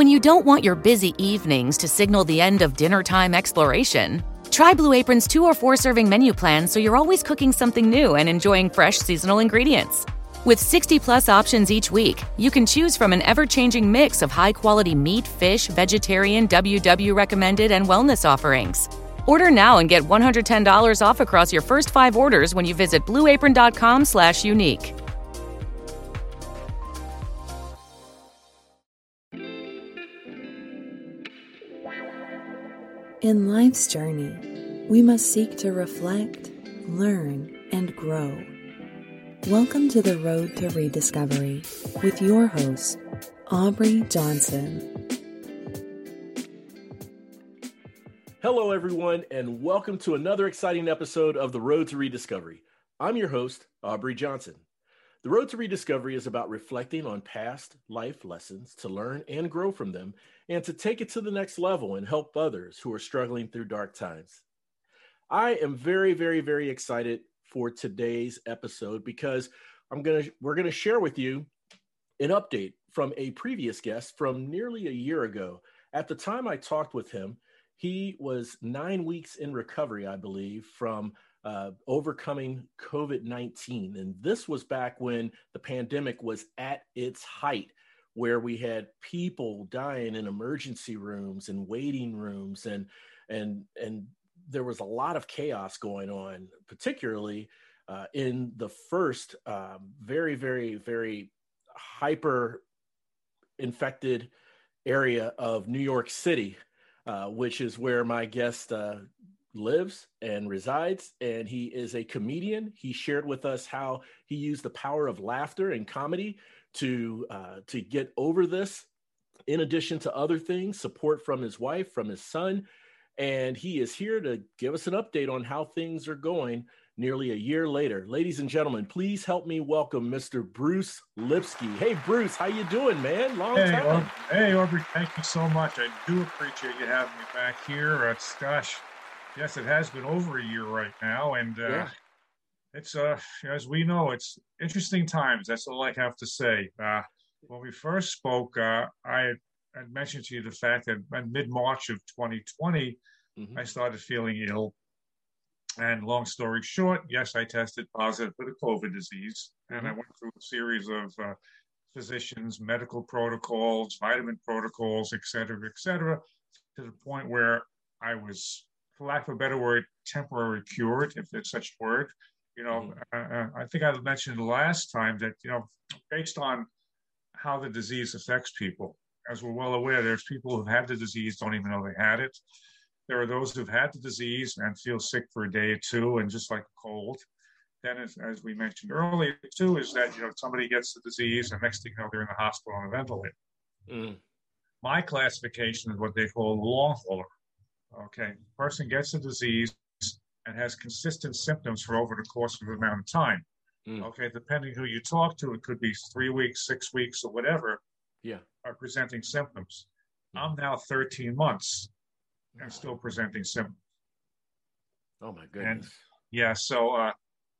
When you don't want your busy evenings to signal the end of dinner time exploration, try Blue Apron's two or four serving menu plan so you're always cooking something new and enjoying fresh seasonal ingredients. With 60 plus options each week, you can choose from an ever changing mix of high quality meat, fish, vegetarian, WW recommended, and wellness offerings. Order now and get $110 off across your first five orders when you visit blueapron.com slash unique. In life's journey, we must seek to reflect, learn, and grow. Welcome to the Road to Rediscovery with your host, Aubrey Johnson. Hello, everyone, and welcome to another exciting episode of The Road to Rediscovery. I'm your host, Aubrey Johnson. The Road to Rediscovery is about reflecting on past life lessons to learn and grow from them and to take it to the next level and help others who are struggling through dark times. I am very, very, very excited for today's episode because I'm to we're to share with you an update from a previous guest from nearly a year ago. At the time I talked with him, he was 9 weeks in recovery, I believe, from uh, overcoming COVID 19. And this was back when the pandemic was at its height, where we had people dying in emergency rooms and waiting rooms and and and there was a lot of chaos going on, particularly uh, in the first um, very, very, very hyper infected area of New York City, uh, which is where my guest uh, lives and resides. And he is a comedian. He shared with us how he used the power of laughter and comedy to uh, to get over this. In addition to other things, support from his wife, from his son, and he is here to give us an update on how things are going nearly a year later. Ladies and gentlemen, please help me welcome Mr. Bruce Lipsky. Hey, Bruce, how you doing, man? Long hey, time. hey, Aubrey, thank you so much. I do appreciate you having me back here. It's gosh, yes, it has been over a year right now, and uh, yeah. it's uh, as we know, it's interesting times. That's all I have to say. Uh, when we first spoke, uh, I I mentioned to you the fact that in mid March of 2020, mm-hmm. I started feeling ill. And long story short, yes, I tested positive for the COVID disease. Mm-hmm. And I mm-hmm. went through a series of uh, physicians, medical protocols, vitamin protocols, et cetera, et cetera, to the point where I was, for lack of a better word, temporarily cured, if there's such a word. You know, mm-hmm. uh, I think I mentioned last time that, you know, based on how the disease affects people, as we're well aware, there's people who've had the disease, don't even know they had it. There are those who've had the disease and feel sick for a day or two, and just like a cold. Then, as, as we mentioned earlier, too, is that you know somebody gets the disease, and next thing you know, they're in the hospital on a ventilator. Mm. My classification is what they call long hauler. Okay, person gets the disease and has consistent symptoms for over the course of an amount of time. Mm. Okay, depending who you talk to, it could be three weeks, six weeks, or whatever yeah. are presenting symptoms. I'm now 13 months and still presenting symptoms. Oh my goodness. And yeah, so uh,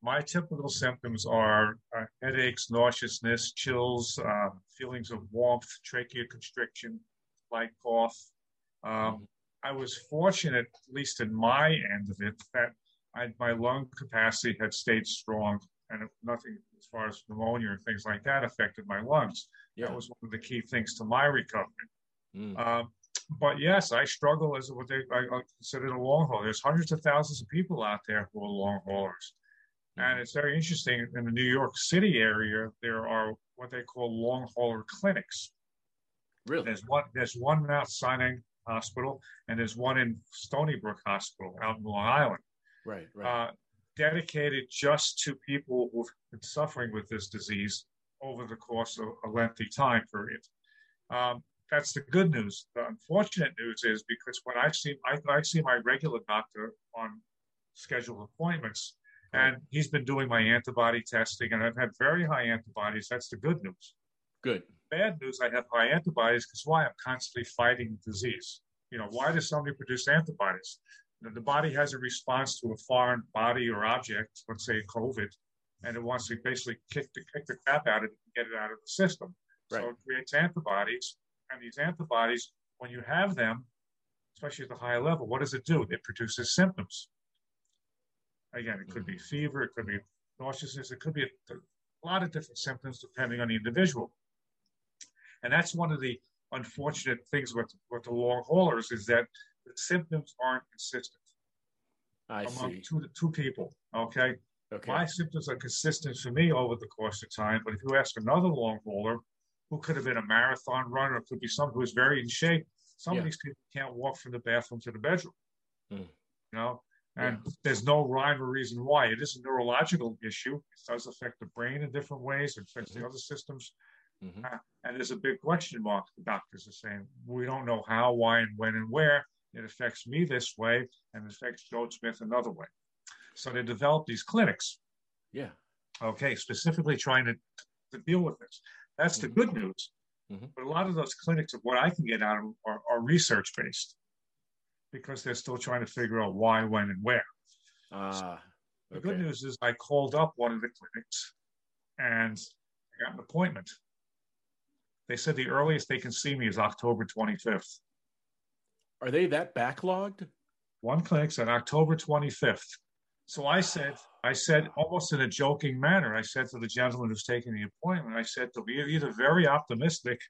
my typical symptoms are uh, headaches, nauseousness, chills, uh, feelings of warmth, trachea constriction, light cough. Um, mm-hmm. I was fortunate, at least in my end of it, that I, my lung capacity had stayed strong and nothing as far as pneumonia and things like that affected my lungs. Yeah. That was one of the key things to my recovery. Mm. Um, but yes, I struggle as what they I consider a long haul. There's hundreds of thousands of people out there who are long haulers. Mm. And it's very interesting in the New York City area, there are what they call long hauler clinics. Really? There's one there's one Mount Sinai Hospital and there's one in Stony Brook Hospital out in Long Island. Right, right. Uh, dedicated just to people who've been suffering with this disease over the course of a lengthy time period. Um, that's the good news. The unfortunate news is because when I see I, I see my regular doctor on scheduled appointments, and he's been doing my antibody testing, and I've had very high antibodies. That's the good news. Good. Bad news: I have high antibodies because why? I'm constantly fighting disease. You know, why does somebody produce antibodies? the body has a response to a foreign body or object, let's say COVID, and it wants to basically kick the, kick the crap out of it and get it out of the system. Right. So it creates antibodies. And these antibodies, when you have them, especially at the higher level, what does it do? It produces symptoms. Again, it could be mm-hmm. fever, it could be nauseousness, it could be a, a lot of different symptoms depending on the individual. And that's one of the unfortunate things with, with the long haulers is that the symptoms aren't consistent I among see. two, two people. Okay. Okay. My symptoms are consistent for me over the course of time. But if you ask another long hauler who could have been a marathon runner, it could be someone who's very in shape, some Yeah. of these people can't walk from the bathroom to the bedroom. Mm. You know, and there's no rhyme or reason why. It is a neurological issue. It does affect the brain in different ways. It affects Mhm. the other systems. Mhm. Uh, and there's a big question mark. The doctors are saying we don't know how, why, and when, and where. It affects me this way, and it affects Joe Smith another way. So they developed these clinics Yeah. okay, specifically trying to, to deal with this. That's the Mhm. good news. Mhm. But a lot of those clinics, of what I can get out of them, are, are research based because they're still trying to figure out why, when, and where. Ah. The okay. good news is I called up one of the clinics and I got an appointment. They said the earliest they can see me is October 25th. Are they that backlogged? One clinic said October 25th. So I said, I said almost in a joking manner, I said to the gentleman who's taking the appointment, I said to be either very optimistic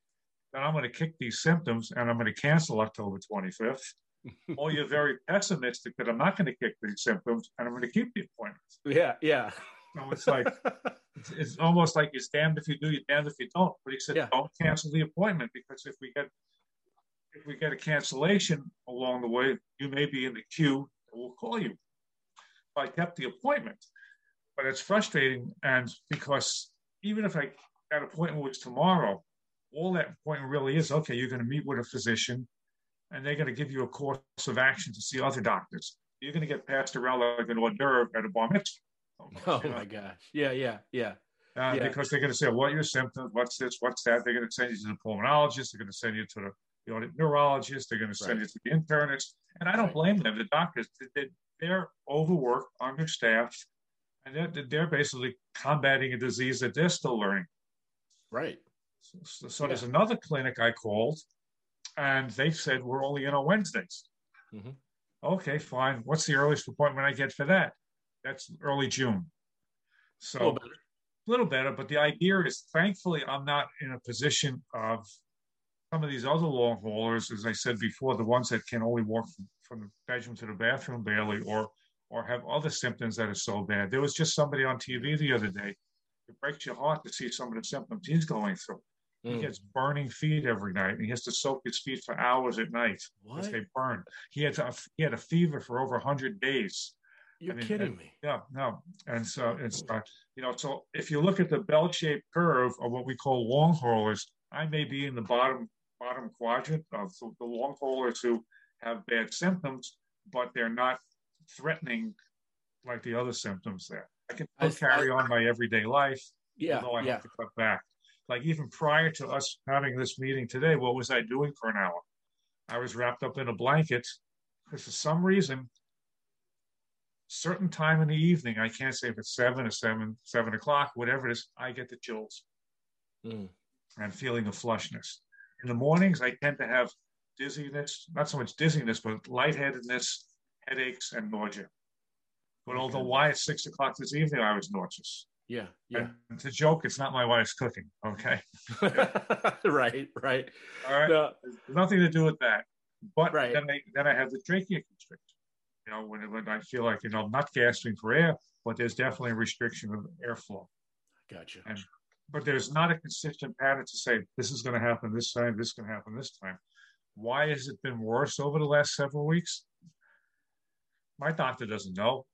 that I'm going to kick these symptoms and I'm going to cancel October 25th, or you're very pessimistic that I'm not going to kick these symptoms and I'm going to keep the appointment. Yeah. Yeah. So it's like, it's, it's almost like it's damned if you do, you're damned if you don't. But he said, Yeah. don't cancel the appointment because if we get if we get a cancellation along the way, you may be in the queue and we'll call you. I kept the appointment, but it's frustrating. And because even if I that appointment was tomorrow, all that appointment really is okay, you're going to meet with a physician and they're going to give you a course of action to see other doctors. You're going to get passed around like an hors d'oeuvre at a bar mitzvah. Oh You know? my gosh. Yeah. Yeah. Yeah. Uh, Yeah. Because they're going to say, what are your symptoms? What's this? What's that? They're going to send you to the pulmonologist. They're going to send you to the, the audit neurologist. They're going to send Right. you to the internist. And I don't Right. blame them. The doctors, they, they're overworked, understaffed, and they're, they're basically combating a disease that they're still learning. Right. So, so there's another clinic I called, and they said, we're only in on Wednesdays. Mhm. Okay, fine. What's the earliest appointment I get for that? That's early June. So A little better. little better, but the idea is thankfully I'm not in a position of some of these other long haulers, as I said before, the ones that can only walk from, from the bedroom to the bathroom barely or or have other symptoms that are so bad. There was just somebody on TV the other day. It breaks your heart to see some of the symptoms he's going through. He Mm. gets burning feet every night, and he has to soak his feet for hours at night because they burn. He had a, he had a fever for over 100 days. You're I mean, kidding and- me. Yeah, no. And so it's, uh, you know, so if you look at the bell shaped curve of what we call long haulers, I may be in the bottom bottom quadrant of the, long haulers who have bad symptoms, but they're not threatening like the other symptoms there. I can I- still carry on my everyday life, Yeah. although I Yeah. have to cut back. Like even prior to us having this meeting today, what was I doing for an hour? I was wrapped up in a blanket because for some reason, certain time in the evening, I can't say if it's seven or seven, seven o'clock, whatever it is, I get the chills Mm. and feeling of flushness. In the mornings, I tend to have dizziness, not so much dizziness, but lightheadedness, headaches, and nausea. But Okay. although why at six o'clock this evening I was nauseous. Yeah. Yeah. And to joke, it's not my wife's cooking. Okay. right. Right. All right. No, There's nothing to do with that. But Right. then I then I have the trachea constriction. You know, when when I feel like you know I'm not gasping for air, but there's definitely a restriction of airflow. gotcha. And but there's not a consistent pattern to say this is going to happen this time, this is going to happen this time. Why has it been worse over the last several weeks? My doctor doesn't know.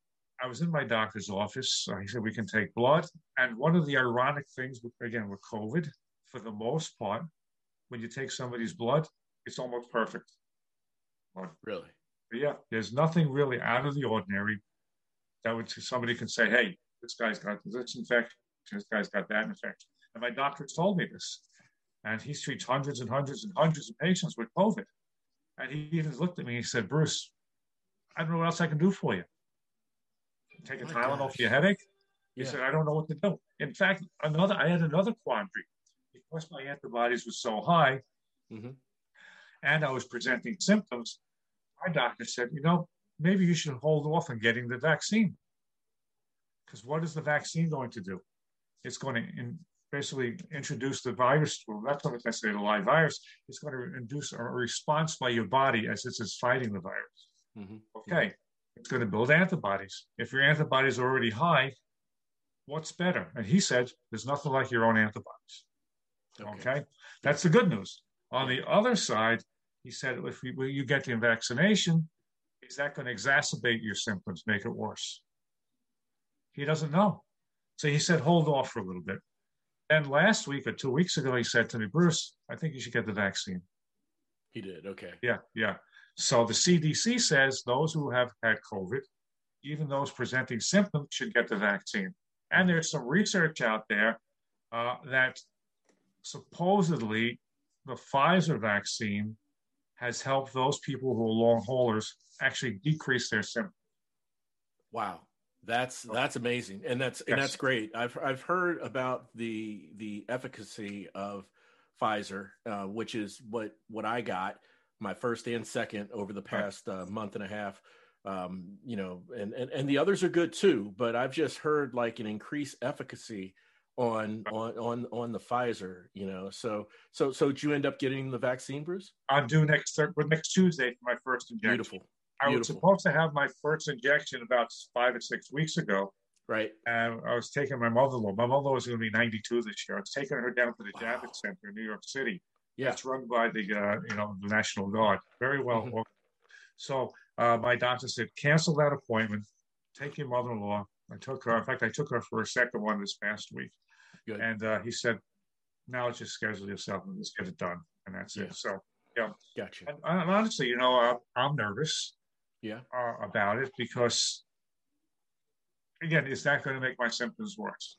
I was in my doctor's office. Uh, he said we can take blood, and one of the ironic things, again with COVID, for the most part, when you take somebody's blood, it's almost perfect. But Really. Yeah, there's nothing really out of the ordinary that would somebody can say, hey, this guy's got this infection, this guy's got that infection. And my doctor told me this. And he treats hundreds and hundreds and hundreds of patients with COVID. And he even looked at me and he said, Bruce, I don't know what else I can do for you. Take a Tylenol gosh. for your headache? He Yeah. said, I don't know what to do. In fact, another I had another quandary. Because my antibodies were so high, mm-hmm. and I was presenting symptoms, my doctor said, you know, maybe you should hold off on getting the vaccine. Because what is the vaccine going to do? It's going to in, basically introduce the virus. Well, that's not say, the live virus. It's going to induce a response by your body as it's fighting the virus. Mm-hmm. Okay. It's going to build antibodies. If your antibodies are already high, what's better? And he said, there's nothing like your own antibodies. Okay. okay? That's the good news. On the other side, he said, if you, you get the vaccination, is that going to exacerbate your symptoms, make it worse? He doesn't know. So he said, hold off for a little bit. And last week or two weeks ago, he said to me, Bruce, I think you should get the vaccine. He did. Okay. Yeah. Yeah. So the CDC says those who have had COVID, even those presenting symptoms, should get the vaccine. And there's some research out there uh, that supposedly the Pfizer vaccine has helped those people who are long haulers actually decrease their symptoms. Wow. That's that's amazing, and that's yes. and that's great. I've I've heard about the the efficacy of Pfizer, uh, which is what what I got my first and second over the past uh, month and a half. Um, you know, and, and and the others are good too, but I've just heard like an increased efficacy on on on on the Pfizer. You know, so so so did you end up getting the vaccine, Bruce? I'm due next next Tuesday for my first injection. Beautiful. I was supposed to have my first injection about five or six weeks ago. Right. And I was taking my mother-in-law. My mother-in-law was going to be 92 this year. I was taking her down to the wow. Javits Center in New York City. Yeah. It's run by the uh, you know the National Guard. Very well. Mm-hmm. So uh, my doctor said cancel that appointment. Take your mother-in-law. I took her. In fact, I took her for a second one this past week. Good. And uh, he said, now just schedule yourself and just get it done, and that's yeah. it. So yeah, gotcha. And, and honestly, you know, uh, I'm nervous yeah uh, about it because again is that going to make my symptoms worse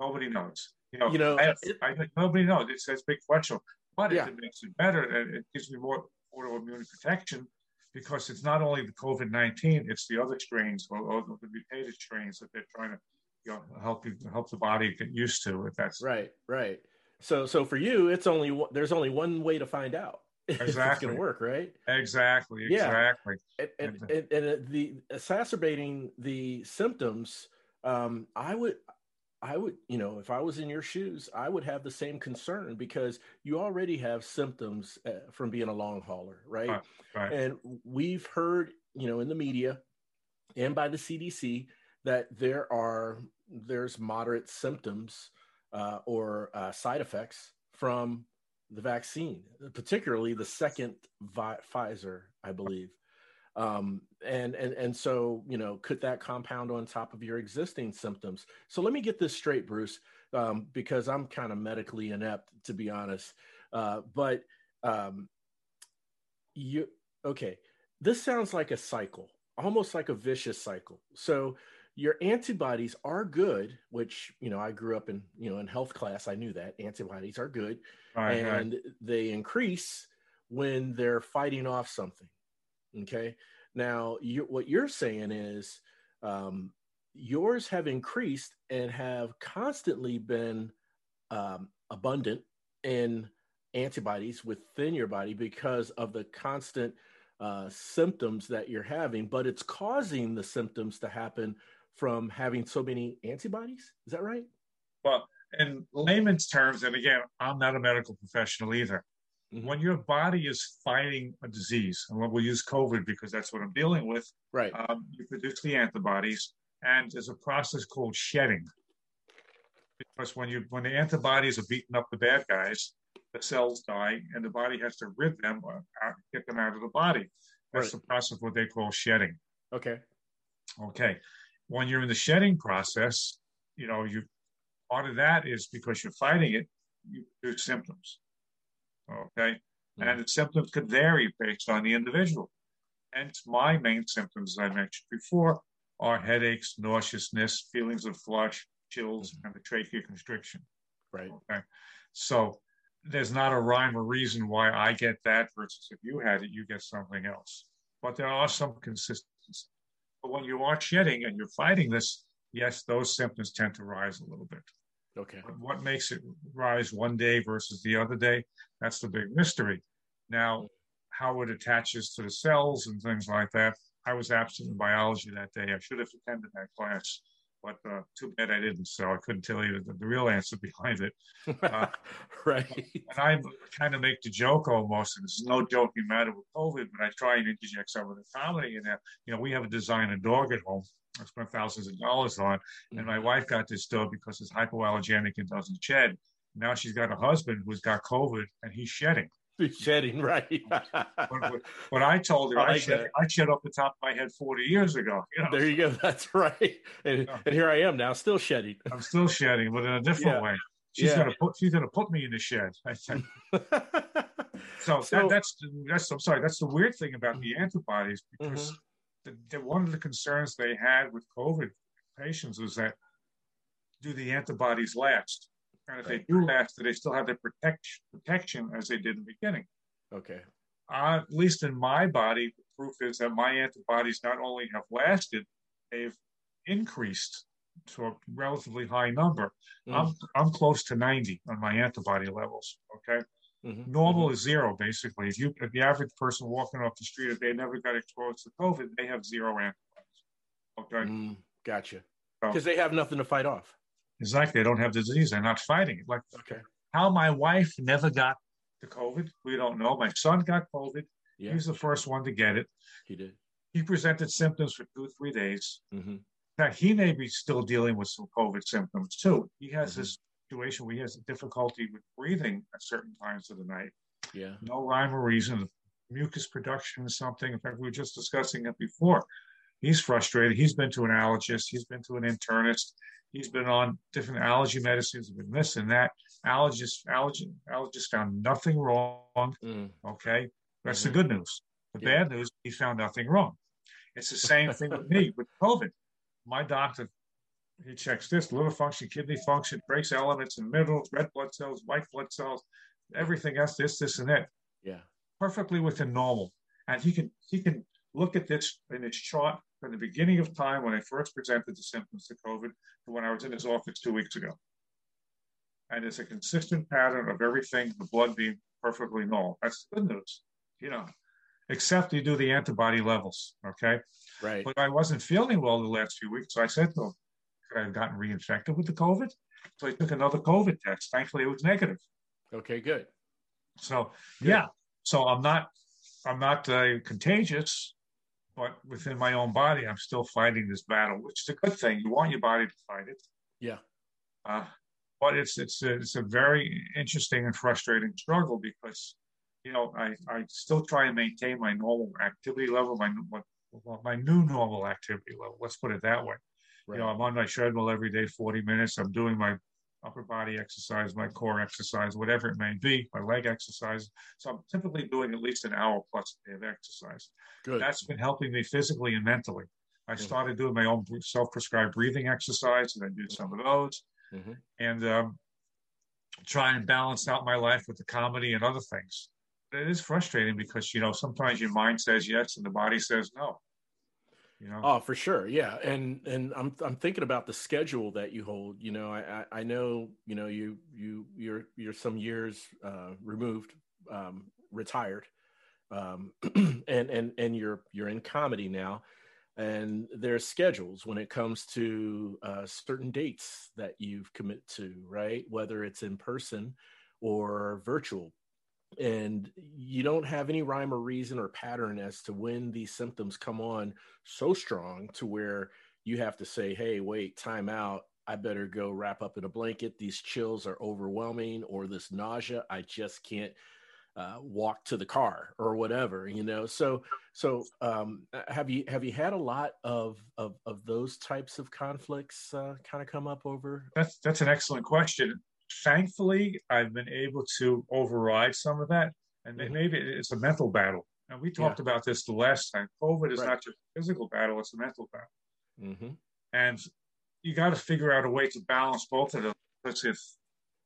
nobody knows you know, you know I, it, I, nobody knows it's a big question but yeah. if it makes it better and it gives me more autoimmune protection because it's not only the covid-19 it's the other strains or, or the mutated strains that they're trying to you know, help you help the body get used to if that's right right so so for you it's only there's only one way to find out exactly. it's going to work, right? Exactly, exactly. Yeah. And, and, and, and, the exacerbating the symptoms, um, I would, I would, you know, if I was in your shoes, I would have the same concern because you already have symptoms uh, from being a long hauler, right? Right, right? And we've heard, you know, in the media and by the CDC that there are there's moderate symptoms uh, or uh, side effects from the vaccine, particularly the second vi- Pfizer, I believe. Um, and and and so you know, could that compound on top of your existing symptoms? So let me get this straight, Bruce, um, because I'm kind of medically inept, to be honest. Uh, but um, you okay? This sounds like a cycle, almost like a vicious cycle. So your antibodies are good which you know i grew up in you know in health class i knew that antibodies are good right, and right. they increase when they're fighting off something okay now you, what you're saying is um, yours have increased and have constantly been um, abundant in antibodies within your body because of the constant uh, symptoms that you're having, but it's causing the symptoms to happen from having so many antibodies. Is that right? Well, in layman's terms, and again, I'm not a medical professional either. Mm-hmm. When your body is fighting a disease, and we'll use COVID because that's what I'm dealing with, right? Um, you produce the antibodies, and there's a process called shedding. Because when you when the antibodies are beating up the bad guys, the cells die, and the body has to rid them, uh, get them out of the body. That's right. the process what they call shedding. Okay. Okay when you're in the shedding process, you know, you part of that is because you're fighting it, you produce symptoms. Okay. Mm-hmm. And the symptoms could vary based on the individual. And my main symptoms, as I mentioned before, are headaches, nauseousness, feelings of flush, chills, mm-hmm. and the trachea constriction. Right. Okay. So there's not a rhyme or reason why I get that versus if you had it, you get something else. But there are some consistencies. But when you are shedding and you're fighting this, yes, those symptoms tend to rise a little bit. Okay. But what makes it rise one day versus the other day? That's the big mystery. Now, how it attaches to the cells and things like that. I was absent in biology that day. I should have attended that class, but uh, too bad I didn't. So I couldn't tell you the, the real answer behind it. Uh, right. And I kind of make the joke almost, and it's no joking matter with COVID, but I try and interject some of the comedy in there. You know, we have a designer dog at home. I spent thousands of dollars on, and my mm-hmm. wife got this dog because it's hypoallergenic and doesn't shed. Now she's got a husband who's got COVID, and he's shedding shedding, right? but, but, I told her I, like I, shed, I shed off the top of my head 40 years ago. You know? There you go. That's right. And, yeah. and, here I am now, still shedding. I'm still shedding, but in a different yeah. way. She's yeah. gonna put she's gonna put me in the shed. So, so that, that's that's I'm sorry. That's the weird thing about the antibodies because mm-hmm. the, the, one of the concerns they had with COVID patients was that do the antibodies last? And if right. they do last, do they still have the protect, protection as they did in the beginning? Okay. Uh, at least in my body, the proof is that my antibodies not only have lasted, they've increased to a relatively high number. Mm. I'm I'm close to 90 on my antibody levels. Okay. Mm-hmm. Normal mm-hmm. is zero, basically. If you if the average person walking off the street, if they never got exposed to COVID, they have zero antibodies. Okay. Mm, gotcha. Because so, they have nothing to fight off. Exactly. They don't have the disease. They're not fighting it. Like okay. how my wife never got the COVID, we don't know. My son got COVID. Yeah. He was the first one to get it. He did. He presented symptoms for two, three days. Mm-hmm. Fact, he may be still dealing with some COVID symptoms too. He has mm-hmm. this situation where he has difficulty with breathing at certain times of the night. Yeah. No rhyme or reason. Mucus production is something. In fact, we were just discussing it before. He's frustrated. He's been to an allergist. He's been to an internist. He's been on different allergy medicines, He's been this and that. Allergist, allergy, allergist found nothing wrong. Mm. Okay, that's mm-hmm. the good news. The yeah. bad news, he found nothing wrong. It's the same thing with me with COVID. My doctor, he checks this liver function, kidney function, trace elements and minerals, red blood cells, white blood cells, everything else, this, this, and that. Yeah, perfectly within normal. And he can he can look at this in his chart from the beginning of time when I first presented the symptoms to COVID to when I was in his office two weeks ago. And it's a consistent pattern of everything, the blood being perfectly normal. That's the good news, you know, except you do the antibody levels, okay? Right. But I wasn't feeling well the last few weeks. So I said to him, could I have gotten reinfected with the COVID? So I took another COVID test. Thankfully, it was negative. Okay, good. So, good. yeah. So I'm not, I'm not uh, contagious, but within my own body, I'm still fighting this battle, which is a good thing. You want your body to fight it. Yeah. Uh, but it's it's a, it's a very interesting and frustrating struggle because you know I, I still try and maintain my normal activity level, my my new normal activity level. Let's put it that way. Right. You know, I'm on my treadmill every day, 40 minutes. I'm doing my upper body exercise, my core exercise, whatever it may be, my leg exercise. So I'm typically doing at least an hour plus a day of exercise. Good. That's been helping me physically and mentally. I mm-hmm. started doing my own self-prescribed breathing exercise, and I do some of those, mm-hmm. and um, try and balance out my life with the comedy and other things. It is frustrating because you know sometimes your mind says yes and the body says no. You know? Oh, for sure, yeah. And and I'm I'm thinking about the schedule that you hold. You know, I I, know you know you you you're you're some years uh, removed, um, retired, um, and and and you're you're in comedy now, and there's schedules when it comes to uh, certain dates that you've commit to, right? Whether it's in person or virtual and you don't have any rhyme or reason or pattern as to when these symptoms come on so strong to where you have to say hey wait time out. I better go wrap up in a blanket. These chills are overwhelming or this nausea i just can't uh, walk to the car or whatever you know? So so um, have you have you had a lot of of, of those types of conflicts uh, kind of come up over? That's that's an excellent question thankfully, I've been able to override some of that. And mm-hmm. maybe it's a mental battle. And we talked yeah. about this the last time. COVID is right. not just a physical battle, it's a mental battle. Mm-hmm. And you got to figure out a way to balance both of them. Because if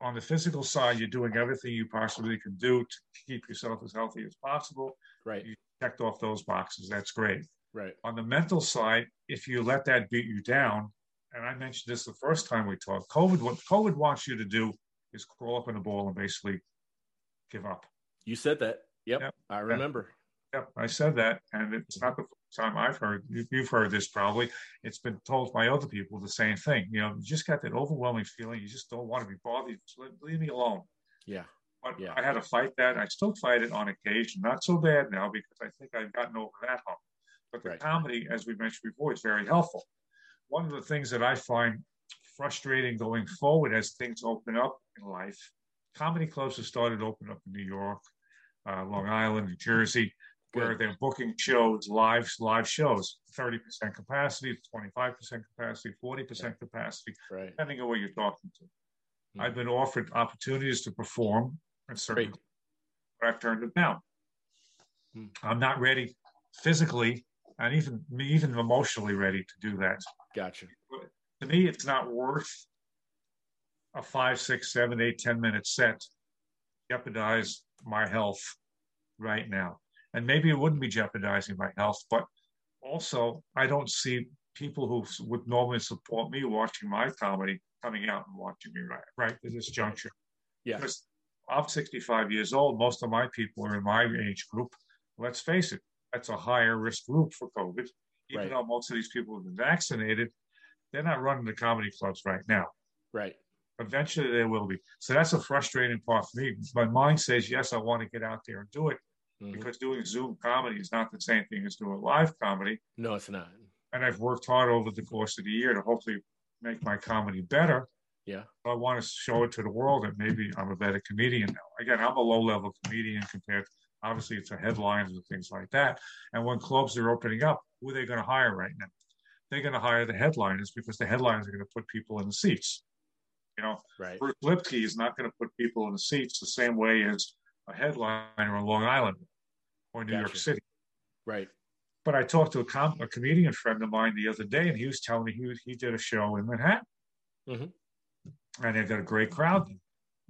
on the physical side, you're doing everything you possibly can do to keep yourself as healthy as possible. Right. You checked off those boxes. That's great. Right. On the mental side, if you let that beat you down, and I mentioned this the first time we talked. COVID, what COVID wants you to do is crawl up in a ball and basically give up. You said that. Yep, yep. I remember. Yep, I said that, and it's not the first time I've heard. You've heard this probably. It's been told by other people the same thing. You know, you just got that overwhelming feeling. You just don't want to be bothered. leave me alone. Yeah. But yeah. I had to fight that. I still fight it on occasion. Not so bad now because I think I've gotten over that hump. But the right. comedy, as we mentioned before, is very helpful. One of the things that I find frustrating going forward as things open up in life, comedy clubs have started to open up in New York, uh, Long Island, New Jersey, where they're booking shows, live live shows, 30% capacity, 25% capacity, 40% yeah. capacity, right. depending on where you're talking to. Mm-hmm. I've been offered opportunities to perform at certain, Great. but I've turned it down. Mm-hmm. I'm not ready physically and even even emotionally ready to do that. Gotcha. To me, it's not worth a five, six, seven, eight, ten minute set jeopardize my health right now. And maybe it wouldn't be jeopardizing my health, but also I don't see people who would normally support me watching my comedy coming out and watching me right right at this juncture. Yeah. Because I'm 65 years old. Most of my people are in my age group. Let's face it, that's a higher risk group for COVID. Even right. though most of these people have been vaccinated, they're not running the comedy clubs right now. Right. Eventually they will be. So that's a frustrating part for me. My mind says, yes, I want to get out there and do it mm-hmm. because doing Zoom comedy is not the same thing as doing live comedy. No, it's not. And I've worked hard over the course of the year to hopefully make my comedy better. Yeah. I want to show it to the world that maybe I'm a better comedian now. Again, I'm a low level comedian compared Obviously, it's the headlines and things like that. And when clubs are opening up, who are they going to hire right now? They're going to hire the headliners because the headliners are going to put people in the seats. You know, right. Bruce Lipsky is not going to put people in the seats the same way as a headliner on Long Island or New gotcha. York City. Right. But I talked to a, com- a, comedian friend of mine the other day, and he was telling me he he did a show in Manhattan, mm-hmm. and they got a great crowd,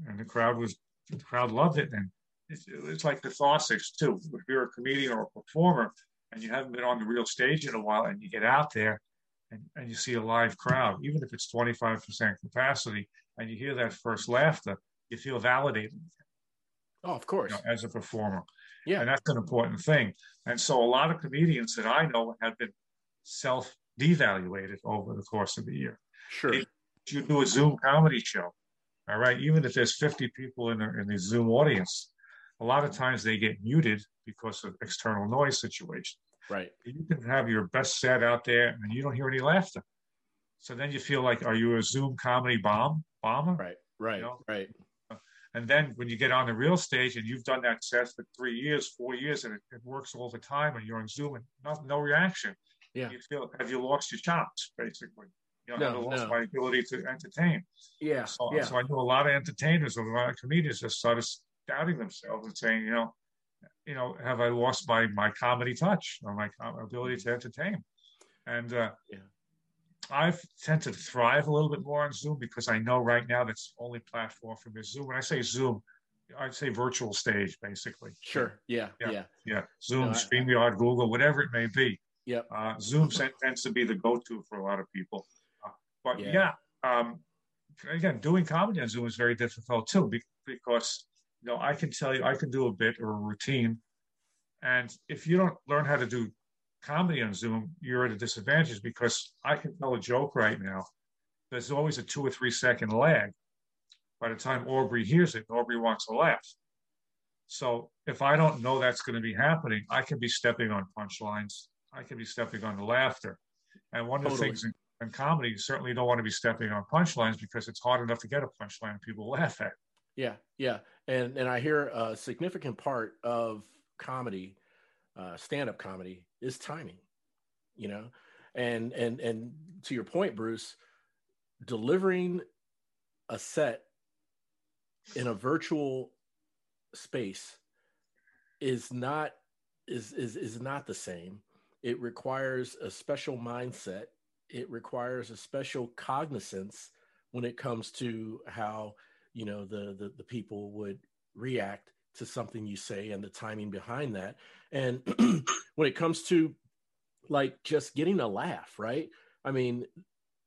and the crowd was the crowd loved it, and it's, it's like catharsis too. If you're a comedian or a performer and you haven't been on the real stage in a while and you get out there and, and you see a live crowd, even if it's 25% capacity, and you hear that first laughter, you feel validated. Oh, of course. You know, as a performer. Yeah. And that's an important thing. And so a lot of comedians that I know have been self devaluated over the course of the year. Sure. If you do a Zoom comedy show, all right, even if there's 50 people in the, in the Zoom audience, a lot of times they get muted because of external noise situation. Right. You can have your best set out there and you don't hear any laughter. So then you feel like, are you a Zoom comedy bomb bomber? Right. Right. You know? Right. And then when you get on the real stage and you've done that set for three years, four years, and it, it works all the time, and you're on Zoom and no, no reaction. Yeah. You feel have you lost your chops, basically? You know, no, have lost no. my ability to entertain? Yeah. So, yeah. so I know a lot of entertainers, a lot of comedians just started doubting themselves and saying, you know, you know, have I lost my my comedy touch or my ability to entertain? And uh, yeah. I tend to thrive a little bit more on Zoom because I know right now that's the only platform for me. Zoom. When I say Zoom, I'd say virtual stage, basically. Sure. Yeah. Yeah. Yeah. yeah. Zoom, no, StreamYard, Google, whatever it may be. Yeah. Uh, Zoom tends to be the go-to for a lot of people. Uh, but yeah, yeah um, again, doing comedy on Zoom is very difficult too because you know, I can tell you, I can do a bit or a routine. And if you don't learn how to do comedy on Zoom, you're at a disadvantage because I can tell a joke right now. There's always a two or three second lag. By the time Aubrey hears it, Aubrey wants to laugh. So if I don't know that's going to be happening, I can be stepping on punchlines. I can be stepping on the laughter. And one of the things in, in comedy, you certainly don't want to be stepping on punchlines because it's hard enough to get a punchline people laugh at. Yeah, yeah, and and I hear a significant part of comedy, uh, stand-up comedy, is timing. You know, and and and to your point, Bruce, delivering a set in a virtual space is not is is is not the same. It requires a special mindset. It requires a special cognizance when it comes to how you know the, the the people would react to something you say and the timing behind that. And when it comes to like just getting a laugh right? I mean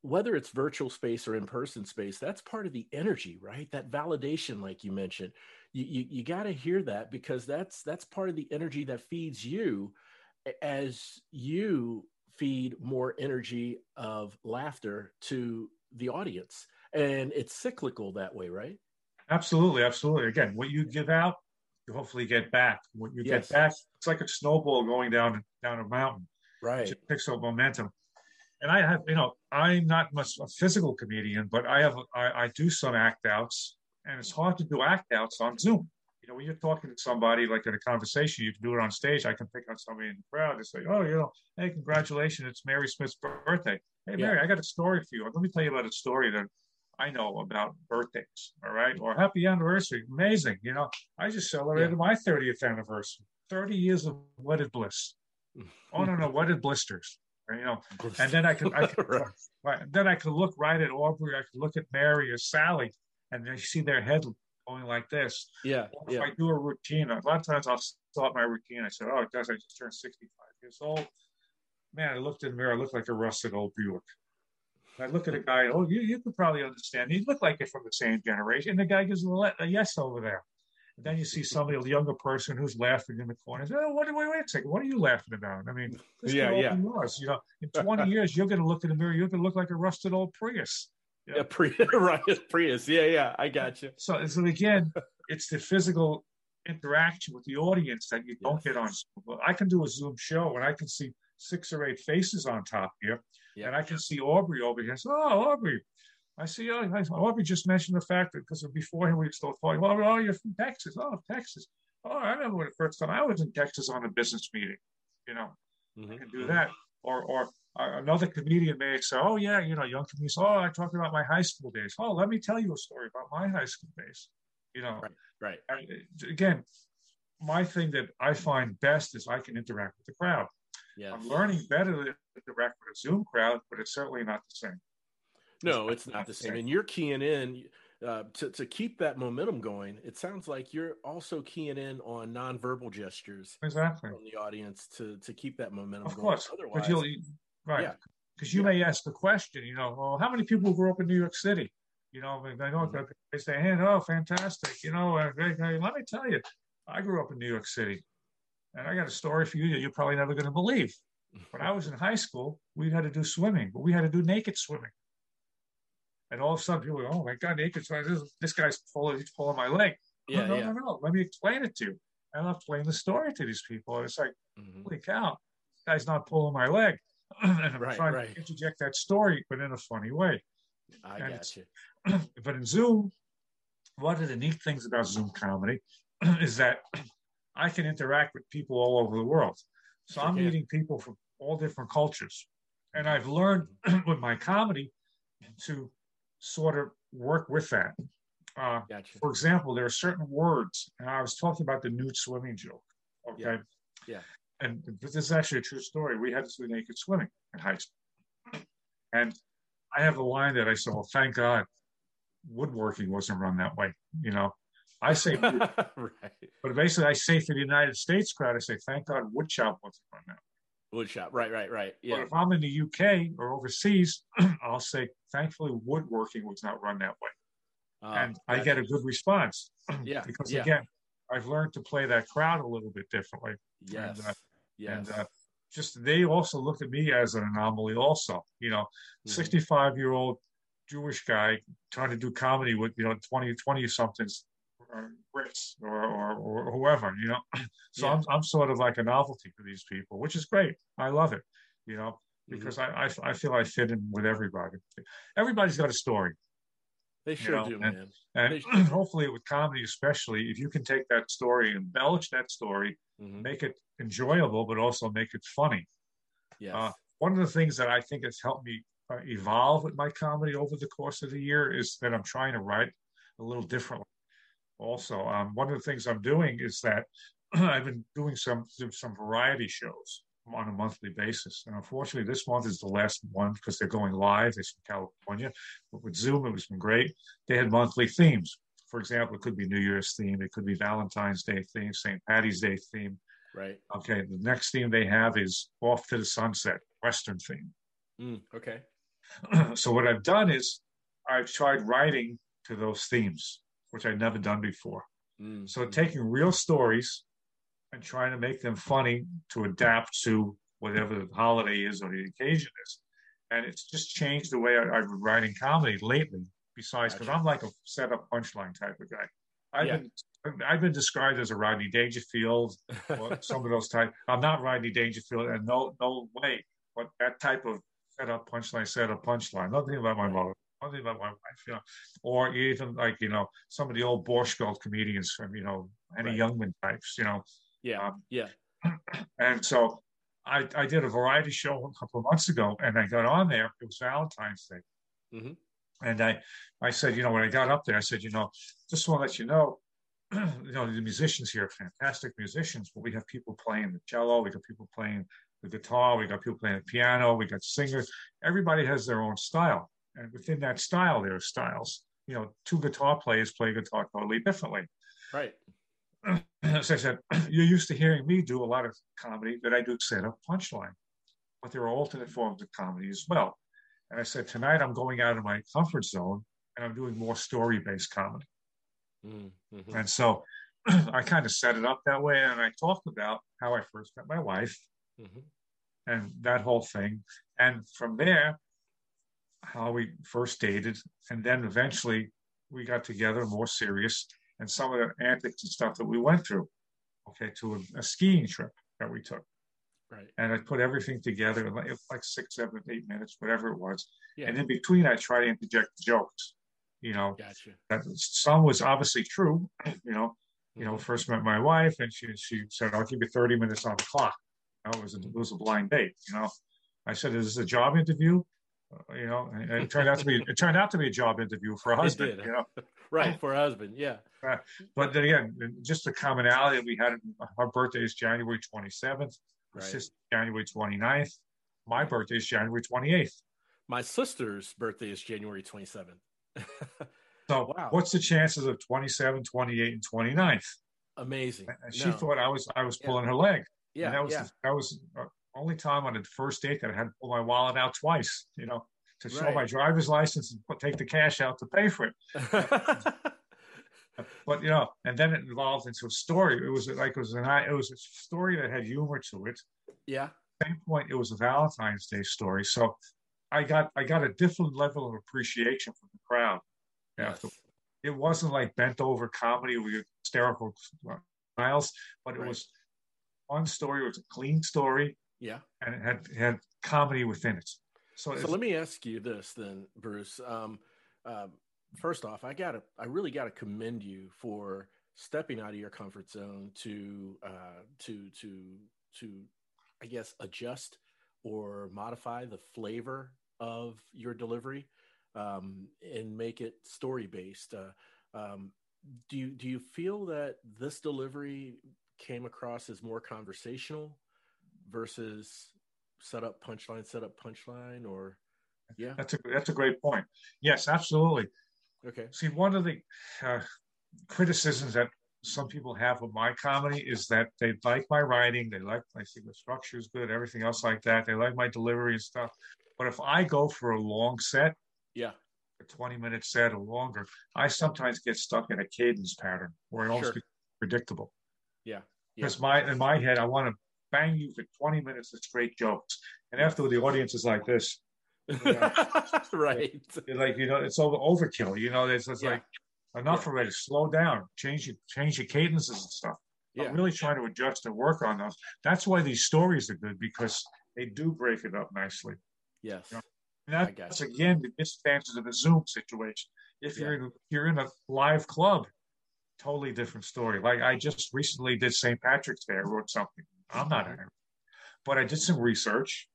whether it's virtual space or in person space that's part of the energy right? That validation like you mentioned. You you, you got to hear that because that's that's part of the energy that feeds you as you feed more energy of laughter to the audience and it's cyclical that way right absolutely absolutely again what you give out you hopefully get back what you yes. get back it's like a snowball going down down a mountain right it picks up momentum and i have you know i'm not much a physical comedian but i have I, I do some act outs and it's hard to do act outs on zoom you know, when you're talking to somebody like in a conversation, you can do it on stage. I can pick on somebody in the crowd and say, "Oh, you know, hey, congratulations, it's Mary Smith's birthday. Hey, Mary, yeah. I got a story for you. Let me tell you about a story that I know about birthdays. All right, or happy anniversary. Amazing. You know, I just celebrated yeah. my 30th anniversary. 30 years of wedded bliss. oh no, no, wedded blisters. You know, and then I could, I could right. right. Then I could look right at Aubrey. I could look at Mary or Sally, and they see their head going like this. Yeah. If yeah. I do a routine, a lot of times I'll start my routine. I said, "Oh, it does. I just turned 65 years old." Man, I looked in the mirror. I looked like a rusted old Buick. I look at a guy. Oh, you you could probably understand. He looked like you're from the same generation. And the guy gives a, a yes over there. And then you see somebody, a younger person, who's laughing in the corner. Say, oh, wait, wait, wait a second. What are you laughing about? I mean, this yeah, yeah. Yours. You know, in 20 years, you're going to look in the mirror. You're going to look like a rusted old Prius. Yeah, Prius, right, Prius. Yeah, yeah, I got you. So, so again, it's the physical interaction with the audience that you don't yes. get on. I can do a Zoom show and I can see six or eight faces on top here, and I can see Aubrey over here. So, oh, Aubrey. I see, oh, Aubrey just mentioned the fact that because before him we were still talking, Well, oh, you're from Texas. Oh, Texas. Oh, I remember when the first time I was in Texas on a business meeting. You know, mm-hmm. I can do that. Or, or another comedian may say, "Oh yeah, you know, young comedians. Oh, I talked about my high school days. Oh, let me tell you a story about my high school days." You know, right. right. And again, my thing that I find best is I can interact with the crowd. Yes. I'm learning better to interact with a Zoom crowd, but it's certainly not the same. No, it's, it's not, not, the same. same. And you're keying in uh, to to keep that momentum going. It sounds like you're also keying in on nonverbal gestures, exactly, from the audience to to keep that momentum. Of going. course, otherwise, Right. Because yeah. you yeah. may ask the question, you know, well, how many people grew up in New York City? You know, they know mm-hmm. they say, hey, oh, fantastic. You know, uh, let me tell you, I grew up in New York City, and I got a story for you that you're probably never going to believe. When I was in high school, we had to do swimming, but we had to do naked swimming. And all of a sudden, people go, "Oh my God, naked swimming! This, this guy's pulling, he's pulling my leg." Yeah, no, yeah. no, no, Let me explain it to you. And I'll explain the story to these people. And it's like, mm-hmm. holy cow, guy's not pulling my leg. and I'm right, trying right. to interject that story, but in a funny way. I and got you. But in Zoom, one of the neat things about Zoom comedy is that I can interact with people all over the world. So I'm meeting people from all different cultures. And I've learned with my comedy to sort of work with that. Uh, gotcha. For example, there are certain words, and I was talking about the nude swimming joke. Okay. Yeah. yeah and this is actually a true story. We had to do naked swimming in high school. And I have a line that I said, well, thank God woodworking wasn't run that way. You know, I say, right. but basically I say for the United States crowd, I say, thank God woodshop wasn't run that. Woodshop, right, right, right. Yeah. But if I'm in the UK or overseas, I'll say, thankfully woodworking was not run that way. Uh, and I get a good response. yeah. because yeah. again, I've learned to play that crowd a little bit differently. Yes. And, uh, yes. And uh, just they also look at me as an anomaly. Also, you know, sixty-five mm-hmm. year old Jewish guy trying to do comedy with you know 20, 20 somethings Brits or, or, or, whoever, you know. So yeah. I'm, I'm sort of like a novelty for these people, which is great. I love it, you know, mm-hmm. because mm-hmm. I, I, I feel I fit in with everybody. Everybody's got a story. They sure you know? do, and, man. And sure hopefully with comedy, especially, if you can take that story, embellish that story, mm-hmm. make it enjoyable, but also make it funny. Yes. Uh, one of the things that I think has helped me uh, evolve with my comedy over the course of the year is that I'm trying to write a little differently. Also, um, one of the things I'm doing is that I've been doing some some variety shows on a monthly basis. And unfortunately, this month is the last one because they're going live. It's from California. But with Zoom, it was been great. They had monthly themes. For example, it could be New Year's theme, it could be Valentine's Day theme, St. Patty's Day theme. Right. Okay. The next theme they have is Off to the Sunset, Western theme. Mm, okay. so what I've done is I've tried writing to those themes, which I'd never done before. Mm-hmm. So taking real stories and trying to make them funny to adapt to whatever the holiday is or the occasion is. And it's just changed the way I, have been writing comedy lately. Besides, because I'm like a setup punchline type of guy. I've yeah. been I've been described as a Rodney Dangerfield or some of those type. I'm not Rodney Dangerfield, and no no way. But that type of setup punchline, setup punchline. Nothing about my mother. Nothing about my wife. You know, or even like you know some of the old Borscht comedians from you know Henny right. Youngman types. You know. Yeah. Um, yeah. And so I, I did a variety show a couple of months ago, and I got on there. It was Valentine's Day, mm-hmm. and I, I said, you know, when I got up there, I said, you know, just want to let you know, you know, the musicians here are fantastic musicians, but we have people playing the cello, we got people playing the guitar, we got people playing the piano, we got singers. Everybody has their own style, and within that style, there are styles. You know, two guitar players play guitar totally differently. Right. as I said, you're used to hearing me do a lot of comedy that I do set up punchline, but there are alternate forms of comedy as well. And I said, tonight I'm going out of my comfort zone and I'm doing more story based comedy. Mm-hmm. And so I kind of set it up that way. And I talked about how I first met my wife mm-hmm. and that whole thing. And from there, how we first dated. And then eventually we got together more serious and some of the antics and stuff that we went through, okay, to a, a skiing trip that we took. Right. And I put everything together in like, like six, seven, eight minutes, whatever it was. Yeah. And in between, I try to interject jokes. You know, gotcha. that some was obviously true. You know, you know, mm-hmm. first met my wife, and she she said, "I'll give you 30 minutes on the clock." You know, it was a, it was a blind date. You know, I said, "Is this a job interview?" Uh, you know, and it turned out to be it turned out to be a job interview for a husband. You know, right for a husband, yeah. Uh, but then again, just the commonality we had. Our birthday is January twenty seventh. Right. Sister January 29th. My birthday is January twenty eighth. My sister's birthday is January twenty seventh. so, wow. what's the chances of 27, 28, and 29th? Amazing. And she no. thought I was I was pulling yeah. her leg. Yeah, and that was yeah. that was uh, only time on the first date that I had to pull my wallet out twice, you know, to show right. my driver's license and take the cash out to pay for it. but you know, and then it evolved into a story. It was like it was an it was a story that had humor to it. Yeah. same point, it was a Valentine's Day story. So I got I got a different level of appreciation from the crowd. Yes. It wasn't like bent over comedy with hysterical smiles, but it right. was one story. It was a clean story. Yeah. And it had had comedy within it. So, so let me ask you this then, Bruce. Um, uh, first off, I gotta, I really gotta commend you for stepping out of your comfort zone to, uh, to, to, to, I guess, adjust or modify the flavor of your delivery um, and make it story based. Uh, um, do you do you feel that this delivery came across as more conversational versus set up punchline, set up punchline, or yeah, that's a that's a great point. Yes, absolutely. Okay. See, one of the uh, criticisms that some people have of my comedy is that they like my writing, they like I think the structure is good, everything else like that. They like my delivery and stuff. But if I go for a long set, yeah, a twenty minute set or longer, I sometimes get stuck in a cadence pattern where it almost sure. predictable. Yeah. Because yeah. my in my head, I want to bang you for 20 minutes of straight jokes. And after the audience is like this. You know, right. Like, you know, it's over overkill. You know, it's, it's yeah. like enough yeah. already. Slow down. Change your change your cadences and stuff. Yeah. I'm really trying to adjust and work on those. That's why these stories are good because they do break it up nicely. Yes. You know? And that's again the disadvantages of a Zoom situation. If you're in, you're in a live club, totally different story. Like I just recently did St. Patrick's Day. I wrote something I'm not Irish. But I did some research.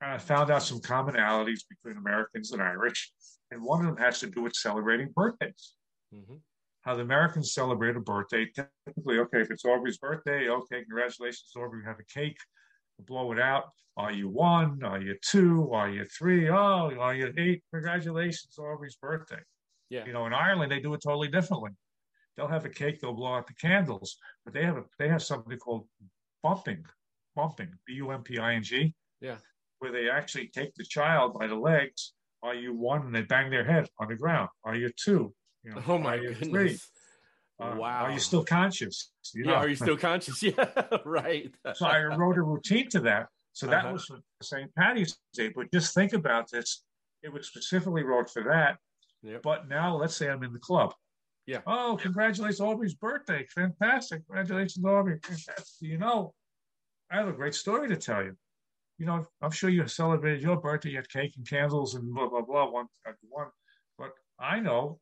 And I found out some commonalities between Americans and Irish. And one of them has to do with celebrating birthdays. Mm-hmm. How the Americans celebrate a birthday. Typically, okay, if it's Aubrey's birthday, okay, congratulations, Aubrey, have a cake, blow it out. Are you one? Are you two? Are you three? Oh, are you eight? Congratulations, Aubrey's birthday. Yeah. You know, in Ireland, they do it totally differently. They'll have a cake, they'll blow out the candles, but they have a, they have something called bumping, bumping, B U M P I N G. Yeah. Where they actually take the child by the legs. Are you one? And they bang their head on the ground. Are you two? You know, oh my goodness. Three? Uh, wow. Are you still conscious? You yeah. Know? Are you still conscious? Yeah. right. so I wrote a routine to that. So that uh-huh. was for St. Patty's Day. But just think about this. It was specifically wrote for that. Yep. But now let's say I'm in the club. Yeah. Oh, congratulations, Aubrey's birthday. Fantastic. Congratulations, Aubrey. Fantastic. You know, I have a great story to tell you. You know, I'm sure you celebrated your birthday, you had cake and candles and blah, blah, blah, one after one. But I know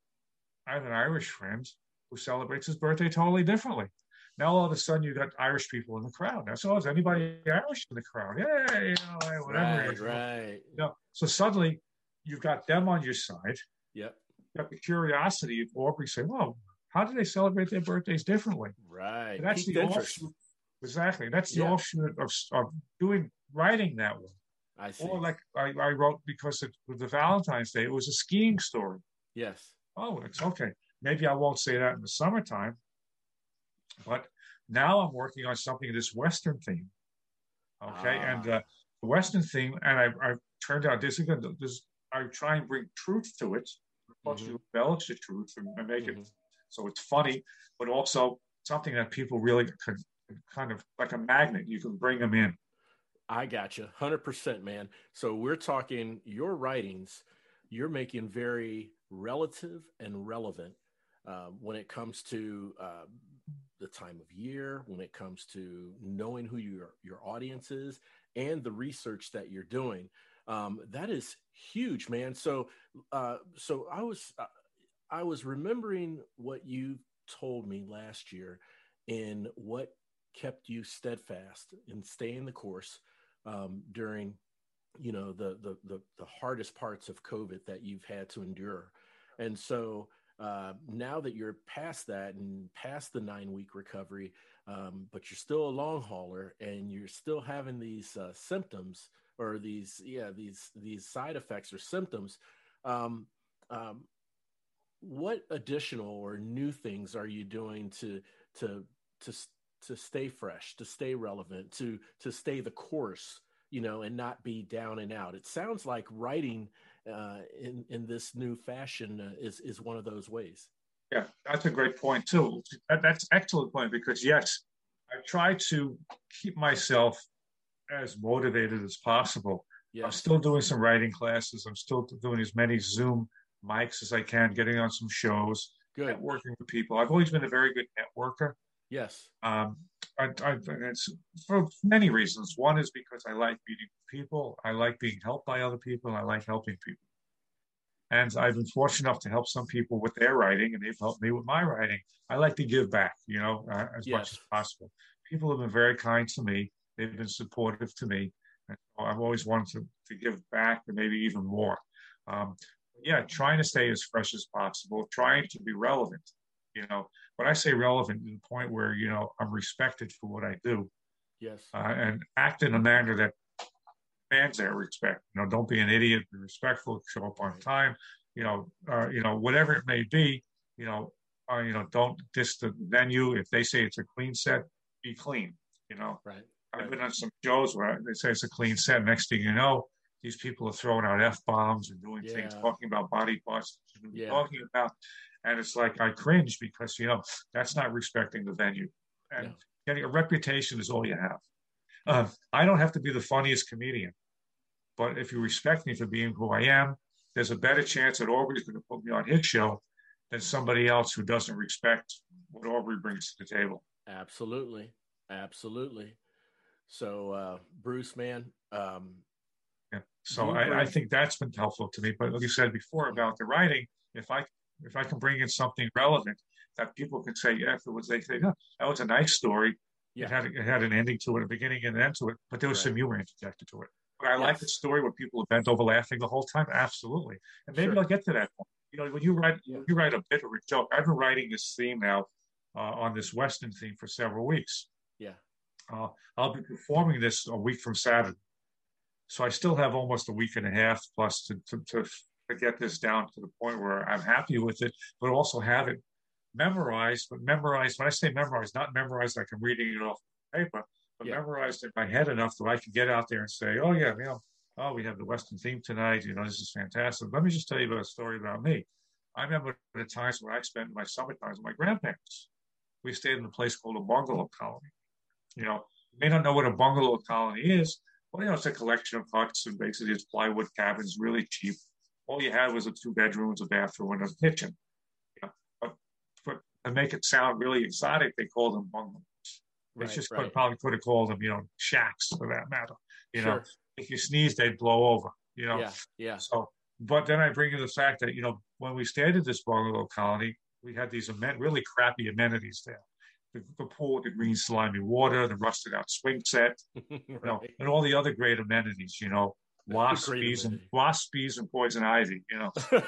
I have an Irish friend who celebrates his birthday totally differently. Now all of a sudden you got Irish people in the crowd. Now, so is anybody Irish in the crowd? Yeah, you know, whatever. Right, right. You know, so suddenly you've got them on your side. Yep. Got the curiosity of Aubrey saying, well, how do they celebrate their birthdays differently? Right. And that's Peak the offshoot. Exactly. That's the yeah. offshoot of, of doing writing that way. I see. Or like I, I wrote because it was the Valentine's Day, it was a skiing story. Yes. Oh, it's okay. Maybe I won't say that in the summertime, but now I'm working on something of this Western theme. Okay, ah. and uh, the Western theme, and I, I turned out this again. This I try and bring truth to it, plus mm-hmm. the truth and, and make mm-hmm. it so it's funny, but also something that people really could kind of like a magnet. You can bring them in. I got you, hundred percent, man. So we're talking your writings. You're making very relative and relevant uh, when it comes to uh, the time of year, when it comes to knowing who your your audience is, and the research that you're doing. Um, that is huge, man. So, uh, so I was uh, I was remembering what you told me last year, and what kept you steadfast in staying the course um, during, you know, the, the the the hardest parts of COVID that you've had to endure, and so uh, now that you're past that and past the nine week recovery, um, but you're still a long hauler and you're still having these uh, symptoms or these, yeah, these, these side effects or symptoms. Um, um, what additional or new things are you doing to, to, to, to stay fresh, to stay relevant, to, to stay the course, you know, and not be down and out? It sounds like writing uh, in in this new fashion uh, is is one of those ways. Yeah, that's a great point too. That, that's excellent point because yes, I try to keep myself as motivated as possible. Yes. I'm still doing some writing classes. I'm still doing as many Zoom mics as I can, getting on some shows, good, working with people. I've always been a very good networker. Yes. Um, I, I, it's for many reasons. One is because I like meeting people. I like being helped by other people. I like helping people. And I've been fortunate enough to help some people with their writing, and they've helped me with my writing. I like to give back, you know, uh, as yes. much as possible. People have been very kind to me. They've been supportive to me. And I've always wanted to, to give back, and maybe even more. Um, yeah, trying to stay as fresh as possible, trying to be relevant. You know, when I say relevant, to the point where you know I'm respected for what I do. Yes. Uh, and act in a manner that fans that respect. You know, don't be an idiot. Be respectful. Show up on time. You know, uh, you know, whatever it may be. You know, uh, you know, don't diss the venue. If they say it's a clean set, be clean. You know. Right. I've been on some shows where they say it's a clean set. Next thing you know, these people are throwing out f bombs and doing yeah. things, talking about body parts, yeah. talking about, and it's like I cringe because you know that's not respecting the venue. And yeah. getting a reputation is all you have. Uh, I don't have to be the funniest comedian, but if you respect me for being who I am, there's a better chance that Aubrey's going to put me on his show than somebody else who doesn't respect what Aubrey brings to the table. Absolutely, absolutely. So, uh, Bruce, man. Um, yeah. So I, I, think that's been helpful to me. But like you said before about the writing, if I if I can bring in something relevant that people can say, yeah, if it was they say, yeah, that was a nice story. Yeah. It had it had an ending to it, a beginning and an end to it, but there was right. some humor interjected to it. But I yes. like the story where people bent over laughing the whole time. Absolutely, and maybe sure. I'll get to that point. You know, when you write yeah. you write a bit or a joke. I've been writing this theme now uh, on this Western theme for several weeks. Yeah, uh, I'll be performing this a week from Saturday, so I still have almost a week and a half plus to to, to, to get this down to the point where I'm happy with it, but also have it memorized. But memorized when I say memorized, not memorized like I'm reading it off paper, but yeah. memorized in my head enough that I can get out there and say, "Oh yeah, you know, oh we have the Western theme tonight. You know, this is fantastic. Let me just tell you about a story about me." I remember the times when I spent my summer times with my grandparents. We stayed in a place called a bungalow colony. You know, you may not know what a bungalow colony is, but you know, it's a collection of huts and basically it's plywood cabins, really cheap. All you had was a two bedrooms, a bathroom, and a kitchen. You know, but, but to make it sound really exotic, they called them bungalows. They right, just right. Could, probably could have called them, you know, shacks for that matter. You sure. know, if you sneeze, they'd blow over. You know, yeah, yeah. So, but then I bring you the fact that you know when we stayed at this bungalow colony, we had these amen- really crappy amenities there. The, the, pool with the green slimy water, the rusted out swing set, right. you know, and all the other great amenities. You know, wasp bees and wasp bees and poison ivy. You know. you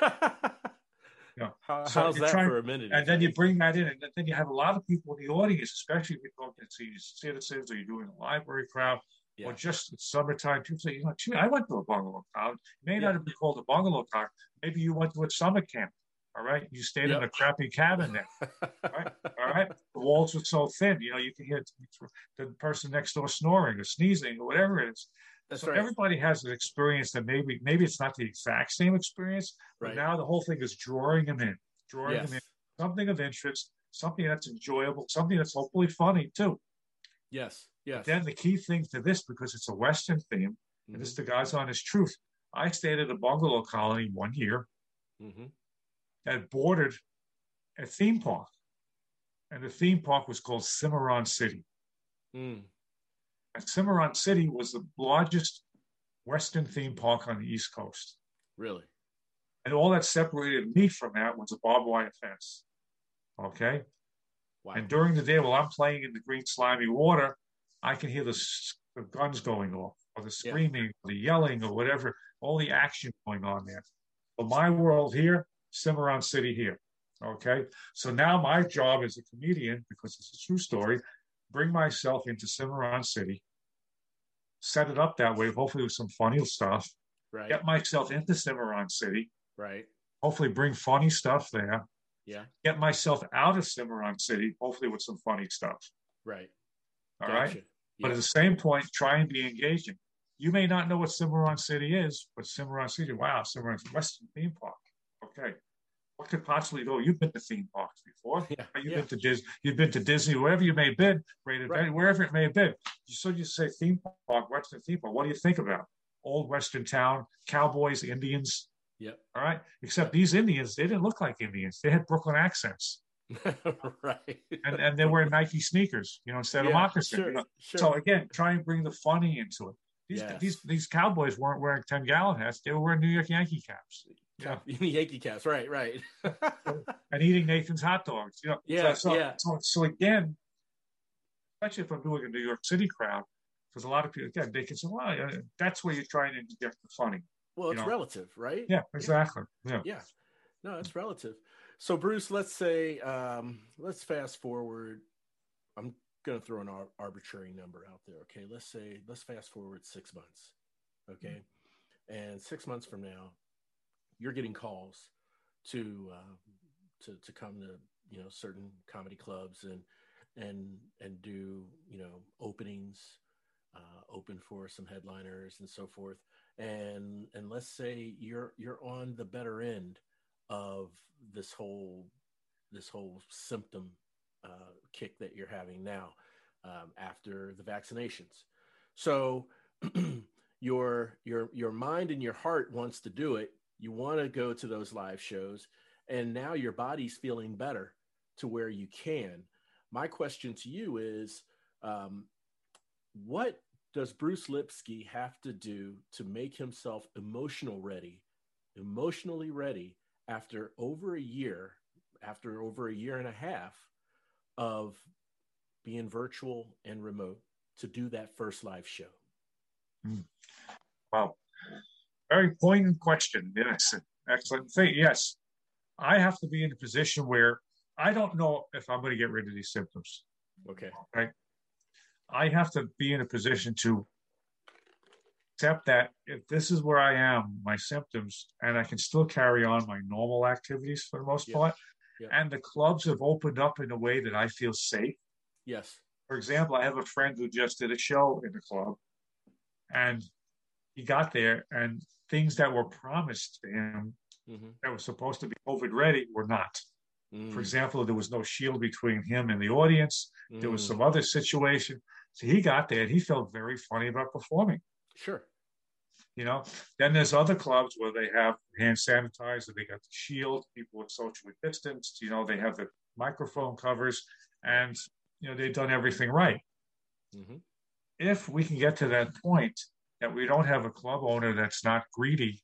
know How, so how's that trying, for amenities? And then you eh? bring that in, and then you have a lot of people in the audience, especially if you're talking to citizens or you're doing a library crowd yeah. or just summertime. People say, you know, gee, I went to a bungalow town. It may yeah. not have been called a bungalow town. Maybe you went to a summer camp. All right. You stayed yep. in a crappy cabin there. All right. All right. The walls were so thin, you know, you can hear the person next door snoring or sneezing or whatever it is. That's so right. everybody has an experience that maybe maybe it's not the exact same experience, but right. now the whole thing is drawing them in, drawing yes. them in, something of interest, something that's enjoyable, something that's hopefully funny too. Yes. Yes. But then the key thing to this, because it's a Western theme, mm-hmm. and this is the guy's honest truth. I stayed at a bungalow colony one year mm-hmm. That bordered a theme park. And the theme park was called Cimarron City. Mm. And Cimarron City was the largest Western theme park on the East Coast. Really? And all that separated me from that was a barbed wire fence. Okay? Wow. And during the day, while I'm playing in the green slimy water, I can hear the, the guns going off, or the screaming, yeah. or the yelling, or whatever, all the action going on there. But my world here, Cimarron City here. Okay. So now my job as a comedian, because it's a true story, bring myself into Cimarron City, set it up that way, hopefully with some funny stuff. Right. Get myself into Cimarron City. Right. Hopefully bring funny stuff there. Yeah. Get myself out of Cimarron City, hopefully with some funny stuff. Right. All gotcha. right. But at the same point, try and be engaging. You may not know what Cimarron City is, but Cimarron City, wow, Cimarron's Western theme park. Okay. What could possibly go? Oh, you've been to theme parks before. Yeah, you've yeah. been to Disney, you've been to Disney, wherever you may have been, right. wherever it may have been. So you say theme park, Western theme park. What do you think about? Old Western town, cowboys, Indians. Yep. All right. Except these Indians, they didn't look like Indians. They had Brooklyn accents. right. And and they wear Nike sneakers, you know, instead yeah, of moccasin. Sure, you know? sure. So again, try and bring the funny into it. These yes. these these cowboys weren't wearing ten gallon hats; they were wearing New York Yankee caps. Yeah, Yankee caps, right, right. and eating Nathan's hot dogs. You know, yeah, so, yeah. So, so again, especially if I'm doing a New York City crowd, because a lot of people again they can say, "Well, that's where you're trying to get the funny." Well, it's know? relative, right? Yeah, exactly. Yeah. yeah. No, it's relative. So Bruce, let's say um, let's fast forward. I'm going to throw an ar- arbitrary number out there. Okay, let's say let's fast forward six months. Okay, and six months from now, you're getting calls to uh, to to come to you know certain comedy clubs and and and do you know openings, uh, open for some headliners and so forth. And and let's say you're you're on the better end of this whole this whole symptom uh, kick that you're having now um, after the vaccinations. So your your your mind and your heart wants to do it. You want to go to those live shows, and now your body's feeling better to where you can. My question to you is, um, what does Bruce Lipsky have to do to make himself emotional ready, emotionally ready after over a year, after over a year and a half of being virtual and remote to do that first live show? Mm. Wow. Very poignant question. Yes. Excellent thing. Yes. I have to be in a position where I don't know if I'm going to get rid of these symptoms. Okay. Right. I have to be in a position to accept that if this is where I am, my symptoms, and I can still carry on my normal activities for the most yes. part, yeah. and the clubs have opened up in a way that I feel safe. Yes. For example, I have a friend who just did a show in the club, and he got there, and things that were promised to him mm-hmm. that was supposed to be COVID ready were not. Mm. For example, there was no shield between him and the audience. Mm. There was mm. some other situation. So he got there and he felt very funny about performing. Sure. You know, then there's other clubs where they have hand sanitizer, they got the shield, people are socially distanced, you know, they have the microphone covers, and you know, they've done everything right. Mm-hmm. If we can get to that point that we don't have a club owner that's not greedy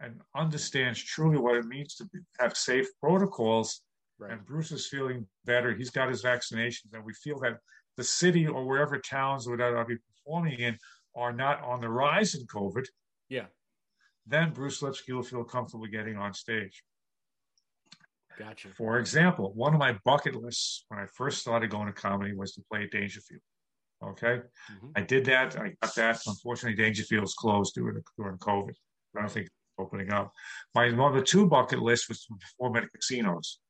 and understands truly what it means to be, have safe protocols, right. and Bruce is feeling better, he's got his vaccinations, and we feel that the city or wherever towns that I'll be performing in are not on the rise in COVID, yeah, then Bruce Lipsky will feel comfortable getting on stage. Gotcha. For example, one of my bucket lists when I first started going to comedy was to play at Dangerfield. Okay, mm-hmm. I did that. I got that. Unfortunately, Dangerfield's closed during during COVID. I don't think it's opening up. My number two bucket list was to perform at casinos.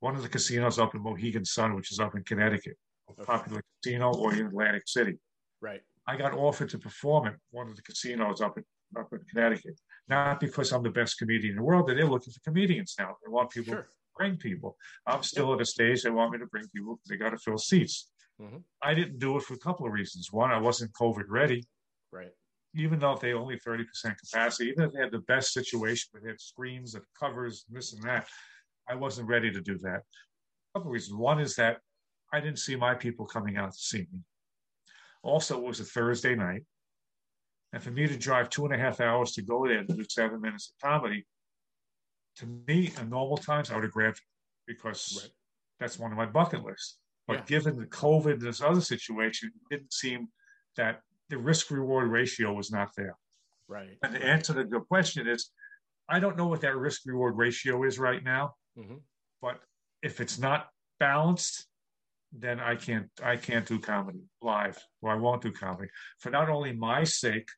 One of the casinos up in Mohegan Sun, which is up in Connecticut, a okay. popular casino, or in Atlantic City. Right. I got offered to perform at one of the casinos up in up in Connecticut. Not because I'm the best comedian in the world, but they're looking for comedians now. They want people sure. to bring people. I'm still at a stage they want me to bring people because they got to fill seats. Mm-hmm. I didn't do it for a couple of reasons. One, I wasn't COVID ready. Right. Even though if they only 30% capacity, even if they had the best situation, they had screens and covers, and this and that, I wasn't ready to do that. A couple of reasons. One is that I didn't see my people coming out to see me. Also, it was a Thursday night. And for me to drive two and a half hours to go there to do seven minutes of comedy, to me, in normal times, I would have grabbed it because right. that's one of my bucket lists. But yeah. given the COVID and this other situation, it didn't seem that the risk reward ratio was not there. Right. And the answer to the question is I don't know what that risk reward ratio is right now, mm-hmm. but if it's not balanced, then I can't I can't do comedy live, or I won't do comedy for not only my sake,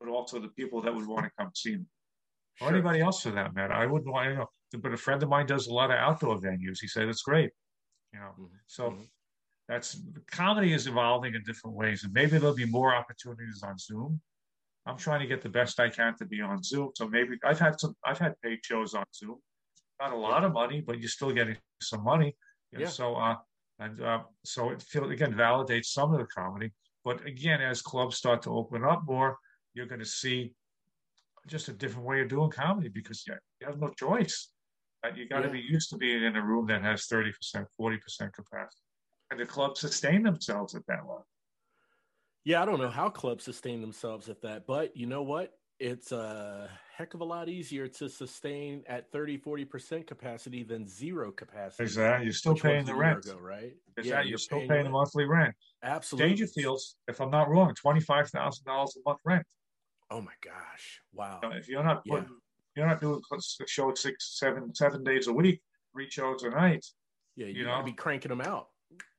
but also the people that would want to come see me, or anybody else for that matter. I wouldn't want you know. But a friend of mine does a lot of outdoor venues. He said it's great, you know. Mm-hmm. So mm-hmm. that's comedy is evolving in different ways, and maybe there'll be more opportunities on Zoom. I'm trying to get the best I can to be on Zoom. So maybe I've had some I've had paid shows on Zoom. Not a lot of money, but you're still getting some money. And yeah. So uh, and uh, so it feel, again validates some of the comedy. But again, as clubs start to open up more, you're going to see just a different way of doing comedy because you, you have no choice. You got to yeah. be used to being in a room that has 30%, 40% capacity. And the clubs sustain themselves at that level. Yeah, I don't know how clubs sustain themselves at that, but you know what? It's a heck of a lot easier to sustain at 30, 40% capacity than zero capacity. Exactly. You're still paying the rent. Ago, right? Exactly. Yeah, you're, you're still paying, paying the monthly rent. Absolutely. Dangerfields, if I'm not wrong, $25,000 a month rent. Oh my gosh! Wow. if you're not putting, yeah. You're not doing a show six, seven, seven days a week, three shows a night. Yeah, you, you know, be cranking them out.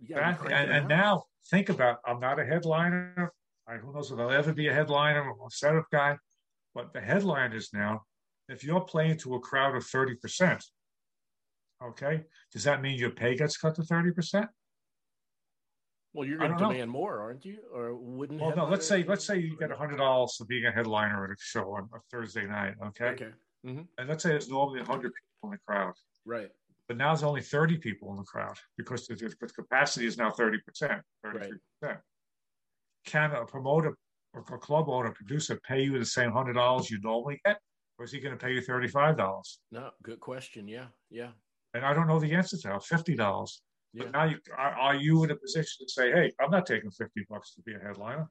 Exactly. And, and now think about, I'm not a headliner. I, who knows if I'll ever be a headliner or a setup guy. But the headliners now, if you're playing to a crowd of 30%, okay, does that mean your pay gets cut to 30%? Well, you're going to demand know. more, aren't you? Or wouldn't? Well, no. Let's say let's say you get hundred dollars for being a headliner at a show on a Thursday night. Okay. Okay. Mm-hmm. And let's say there's normally hundred people in the crowd. Right. But now there's only thirty people in the crowd because the, the capacity is now thirty percent, thirty-three percent. Can a promoter or a club owner, producer, pay you the same hundred dollars you normally get, or is he going to pay you thirty-five dollars? No, good question. Yeah, yeah. And I don't know the answer to that. Fifty dollars. Yeah. But now you are, are, you in a position to say, hey, I'm not taking 50 bucks to be a headliner?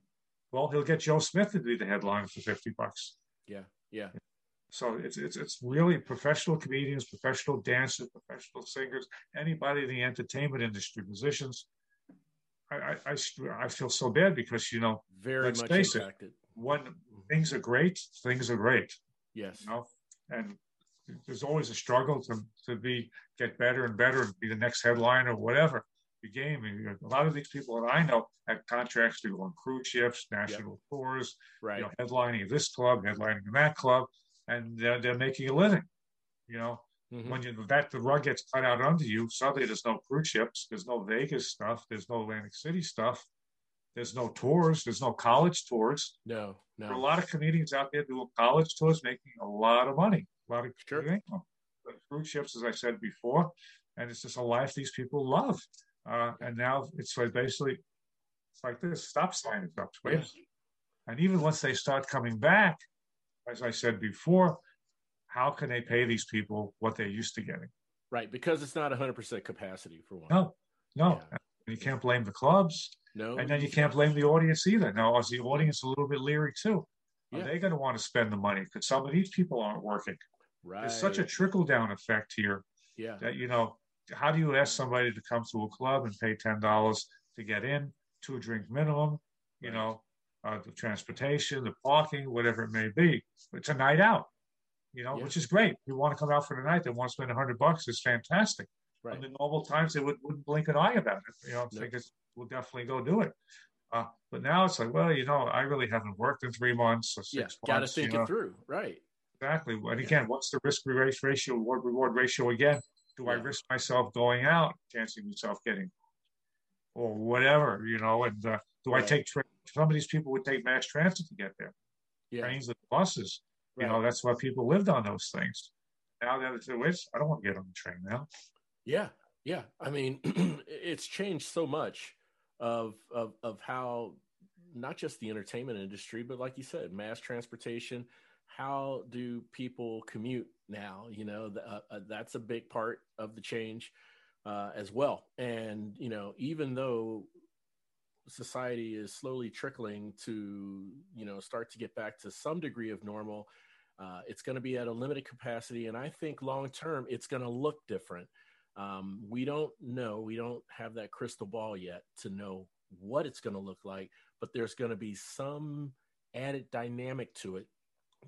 Well, he'll get Joe Smith to be the headliner for 50 bucks. Yeah, yeah. So it's it's it's really professional comedians, professional dancers, professional singers, anybody in the entertainment industry, musicians. I I, I, I feel so bad because you know very let's much face impacted. It, when mm-hmm. things are great, things are great. Yes. You know, and there's always a struggle to, to be get better and better and be the next headline or whatever the game. And a lot of these people that I know have contracts to go on cruise ships, national yep. tours, right. you know, headlining this club, headlining that club, and they're, they're making a living. You know, mm-hmm. when you, that the rug gets cut out under you, suddenly there's no cruise ships, there's no Vegas stuff, there's no Atlantic City stuff, there's no tours, there's no college tours. No, no. There are a lot of comedians out there doing college tours, making a lot of money A lot of sure. cruise ships, as I said before, and it's just a life these people love. Uh, and now it's like basically it's like this stop sign is up. Yeah. And even once they start coming back, as I said before, how can they pay these people what they're used to getting? Right, because it's not 100% capacity for one. No, no. Yeah. You can't blame the clubs. No. And then you can't blame the audience either. Now, is the audience a little bit leery too? Yeah. Are they going to want to spend the money? Because some of these people aren't working. Right. There's such a trickle down effect here. Yeah. That, you know, how do you ask somebody to come to a club and pay $10 to get in, two drink minimum, you right. know, uh, the transportation, the parking, whatever it may be? It's a night out you know, yeah. which is great. You want to come out for the night, they want to spend a hundred bucks, it's fantastic. Right. In the normal times, they would, wouldn't blink an eye about it. You know, no. think it's, we'll definitely go do it. Uh, but now it's like, well, you know, I really haven't worked in three months or six yeah, Got to think you know. it through, right? Exactly. And again, what's the risk ratio, reward reward ratio again? Do yeah. I risk myself going out, chancing myself getting, or whatever, you know? And uh, do right. I take tra- some of these people would take mass transit to get there, yeah. trains and buses. Right. You know, that's why people lived on those things. Now that it's a I don't want to get on the train now. Yeah, yeah. I mean, it's changed so much of of of how not just the entertainment industry, but like you said, mass transportation. How do people commute now? You know, uh, uh, that's a big part of the change uh, as well. And you know, even though society is slowly trickling to you know start to get back to some degree of normal uh, it's going to be at a limited capacity, and I think long term it's going to look different. Um, we don't know, we don't have that crystal ball yet to know what it's going to look like, but there's going to be some added dynamic to it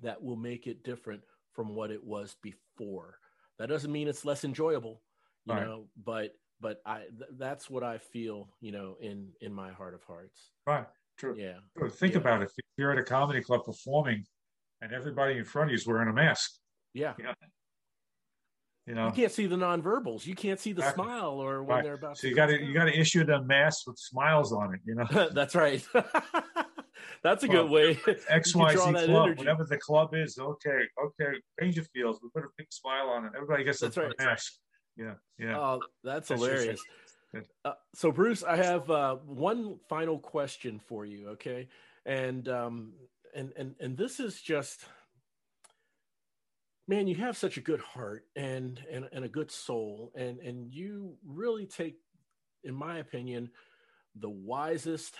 that will make it different from what it was before. That doesn't mean it's less enjoyable, you right. know, but but I th- that's what I feel, you know, in in my heart of hearts. Right. True. Yeah. True. Think yeah. about it. If you're at a comedy club performing and everybody in front of you is wearing a mask. Yeah. You know, you, know, you can't see the nonverbals. You can't see the exactly. smile or when right. they're about. To. So you got to you got to issue them masks with smiles on it. You know. That's right. That's a good way. X Y Z club, energy. whatever the club is. Okay, okay. Dangerfields, we put a big smile on it. Everybody gets that's a right. mask. Yeah, yeah. Oh, that's, that's hilarious. Uh, so, Bruce, I have uh, one final question for you. Okay, and um, and and and this is just man you have such a good heart and and, and a good soul and and you really take in my opinion the wisest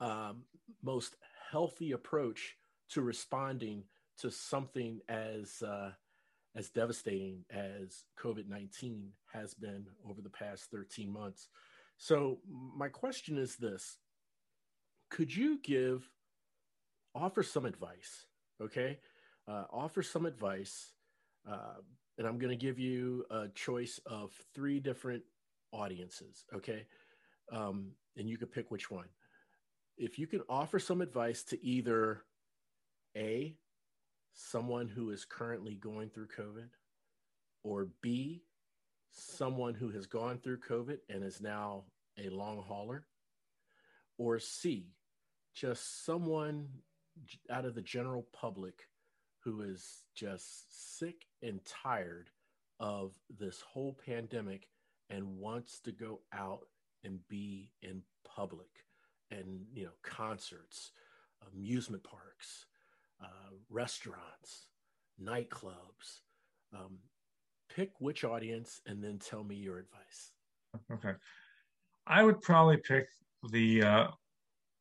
um, most healthy approach to responding to something as uh, as devastating as covid-19 has been over the past 13 months so my question is this could you give offer some advice. Okay. Uh, offer some advice. Uh, and I'm going to give you a choice of three different audiences. Okay. Um, and you can pick which one. If you can offer some advice to either A, someone who is currently going through COVID, or B, someone who has gone through COVID and is now a long hauler, or C, just someone out of the general public who is just sick and tired of this whole pandemic and wants to go out and be in public and you know concerts amusement parks uh, restaurants nightclubs um, pick which audience and then tell me your advice okay i would probably pick the uh,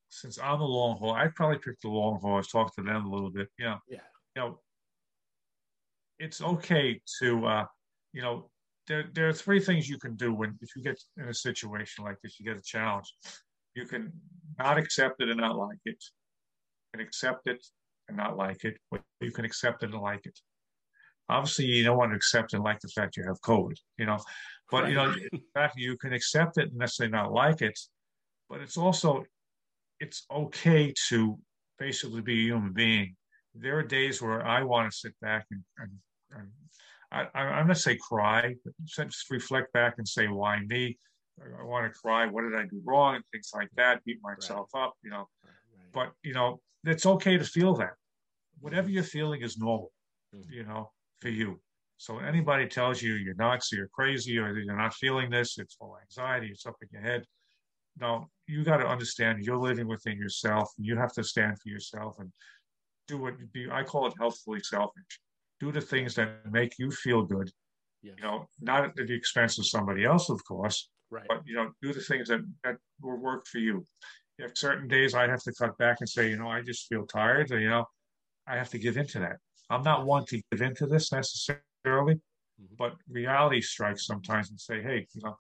since I'm the long haul, I'd probably pick the long haul. Talk to them a little bit. Yeah. Yeah. You know, it's okay to, uh, you know, there, there are three things you can do when, if you get in a situation like this, you get a challenge. You can not accept it and not like it. You can accept it and not like it, but you can accept it and like it. Obviously, you don't want to accept and like the fact you have COVID, you know, but right. you know, in fact, you can accept it and necessarily not like it, but it's also it's okay to basically be a human being. There are days where I want to sit back and, and, and I, I'm not say cry, but just reflect back and say, why me? I, want to cry. What did I do wrong? And things like that. Beat myself right. up, you know. Right. But you know, it's okay to feel that. Whatever you're feeling is normal. Mm-hmm. You know, for you. So anybody tells you you're nuts, or you're crazy, or you're not feeling this, it's full anxiety, it's up in your head. No, you got to understand you're living within yourself, and you have to stand for yourself and do what be. I call it healthfully selfish. Do the things that make you feel good. Yes. You know, not at the expense of somebody else, of course. Right. But you know, do the things that that will work for you. If certain days I have to cut back and say, you know, I just feel tired, or you know, I have to give into that. I'm not one to give into this necessarily, mm-hmm. but reality strikes sometimes and say, hey, you know,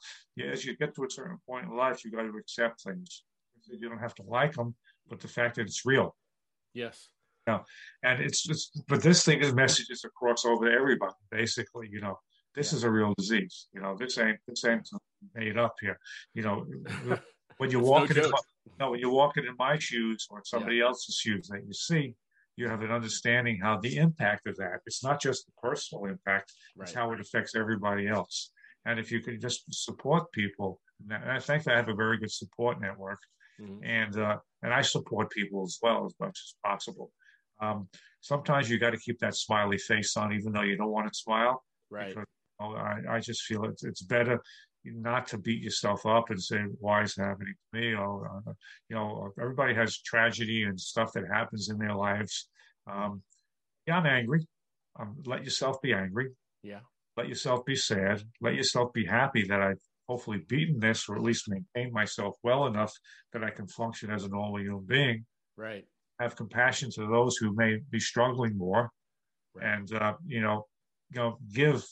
as you get to a certain point in life, you got to accept things. You don't have to like them, but the fact that it's real. Yes. You know, and it's just, but this thing is messages across over to everybody. Basically, you know, this yeah. is a real disease. You know, this ain't this ain't made up here. You know, when you're walking no in my, no, when you're walking in my shoes or somebody yeah. else's shoes that you see, you have an understanding how the impact of that, it's not just the personal impact, right. it's how it affects everybody else. And if you can just support people, and I think I have a very good support network, mm-hmm. and uh, and I support people as well as much as possible. Um, sometimes you got to keep that smiley face on, even though you don't want to smile. Right. Because, I, I just feel it's, it's better not to beat yourself up and say, why is it happening to me? Or, uh, you know, everybody has tragedy and stuff that happens in their lives. Um, yeah, I'm angry. Um, let yourself be angry. Yeah. Let yourself be sad. Let yourself be happy that I've hopefully beaten this or at least maintained myself well enough that I can function as a normal human being. Right. Have compassion to those who may be struggling more. Right. And, uh, you know, you know, give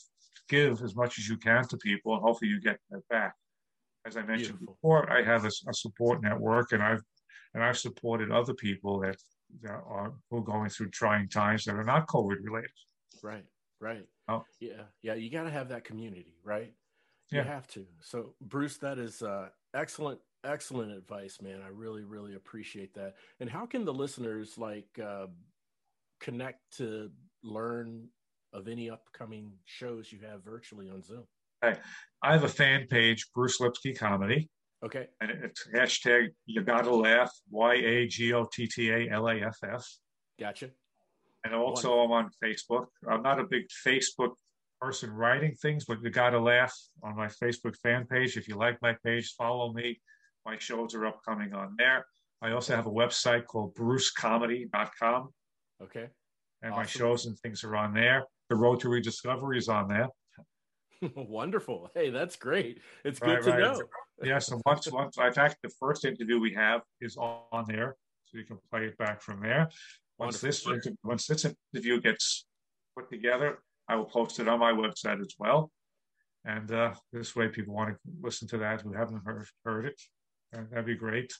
give as much as you can to people, and hopefully you get that back. As I mentioned Beautiful. before, I have a, a, support network, and I've and I've supported other people that, that are who are going through trying times that are not COVID related. Right, right. Oh. Yeah, yeah. You got to have that community, right? You yeah. have to. So, Bruce, that is uh, excellent, excellent advice, man. I really, really appreciate that. And how can the listeners like uh, connect to learn of any upcoming shows you have virtually on Zoom? I, I have a fan page, Bruce Lipsky Comedy. Okay. And it's hashtag you gotta laugh, Y A G O T T A L A F F. Gotcha. And also Wonderful. I'm on Facebook. I'm not a big Facebook person writing things, but you gotta laugh on my Facebook fan page. If you like my page, follow me. My shows are upcoming on there. I also have a website called brucecomedy.com. Okay. And awesome. my shows and things are on there the road to rediscovery is on there. Wonderful. Hey, that's great. It's good to right. know. yes, and once, once, in fact, the first interview we have is on there, so you can play it back from there. Once Wonderful. this once this interview gets put together, I will post it on my website as well. And uh, this way, people want to listen to that who haven't heard heard it, and that'd be great.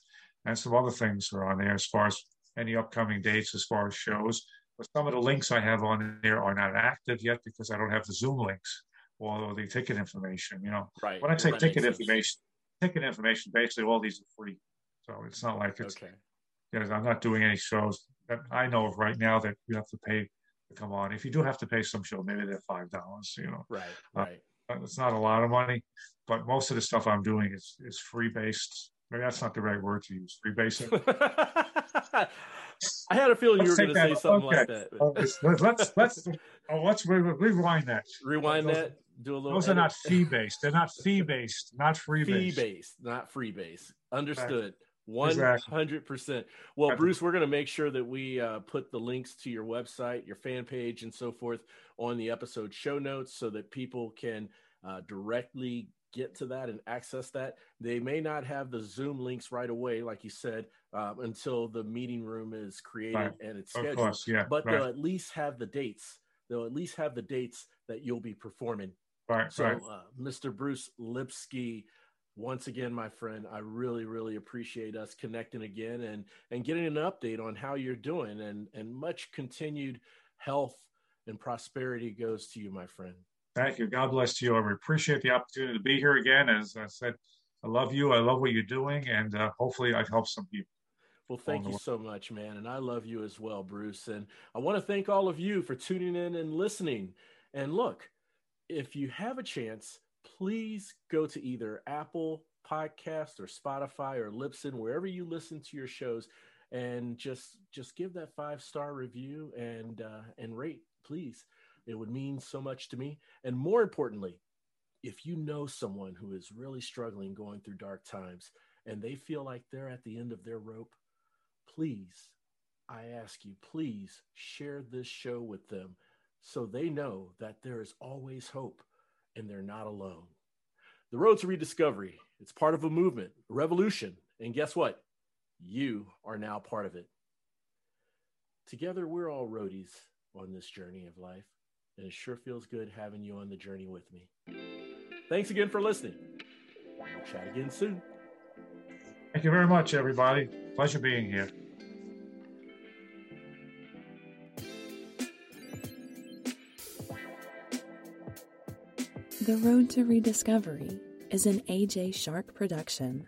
And some other things are on there as far as any upcoming dates, as far as shows. But some of the links I have on there are not active yet because I don't have the Zoom links or the ticket information. You know, right. When I say ticket information, ticket information, basically all these are free. So it's not like it's. Okay. You know, I'm not doing any shows that I know of right now that you have to pay to come on. If you do have to pay some show, maybe they're five dollars. You know, right, uh, right. Uh, it's not a lot of money, but most of the stuff I'm doing is is free based. Maybe that's not the right word to use. Free based. I had a feeling you were going to say something okay. like that. But... let's let's oh, let's rewind that. Rewind those, that. Do a little. Those edit. are not fee based. They're not fee based. Not free based. Fee based, not free based. Understood. One hundred percent. Well, Bruce, we're going to make sure that we uh, put the links to your website, your fan page, and so forth on the episode show notes, so that people can uh, directly get to that and access that. They may not have the Zoom links right away, like you said, um, until the meeting room is created right. and it's scheduled. Course, yeah, but right. they'll at least have the dates. They'll at least have the dates that you'll be performing. Right. So, right. Uh, Mr. Bruce Lipsky, once again, my friend, I really, really appreciate us connecting again and and getting an update on how you're doing and and much continued health and prosperity goes to you, my friend. Thank you. God bless you. I appreciate the opportunity to be here again. As I said, I love you. I love what you're doing, and uh, hopefully, I've helped some people. Well, thank you so much, man. And I love you as well, Bruce. And I want to thank all of you for tuning in and listening. And look, if you have a chance, please go to either Apple Podcast or Spotify or Libsyn, wherever you listen to your shows, and just just give that five star review and uh, and rate, please. It would mean so much to me. And more importantly, if you know someone who is really struggling going through dark times and they feel like they're at the end of their rope, please, I ask you, please share this show with them so they know that there is always hope and they're not alone. The Road to Rediscovery, it's part of a movement, a revolution. And guess what? You are now part of it. Together, we're all roadies on this journey of life, and it sure feels good having you on the journey with me. Thanks again for listening. We'll chat again soon. Thank you very much, everybody. Pleasure being here. The Road to Rediscovery is an AJ Shark production.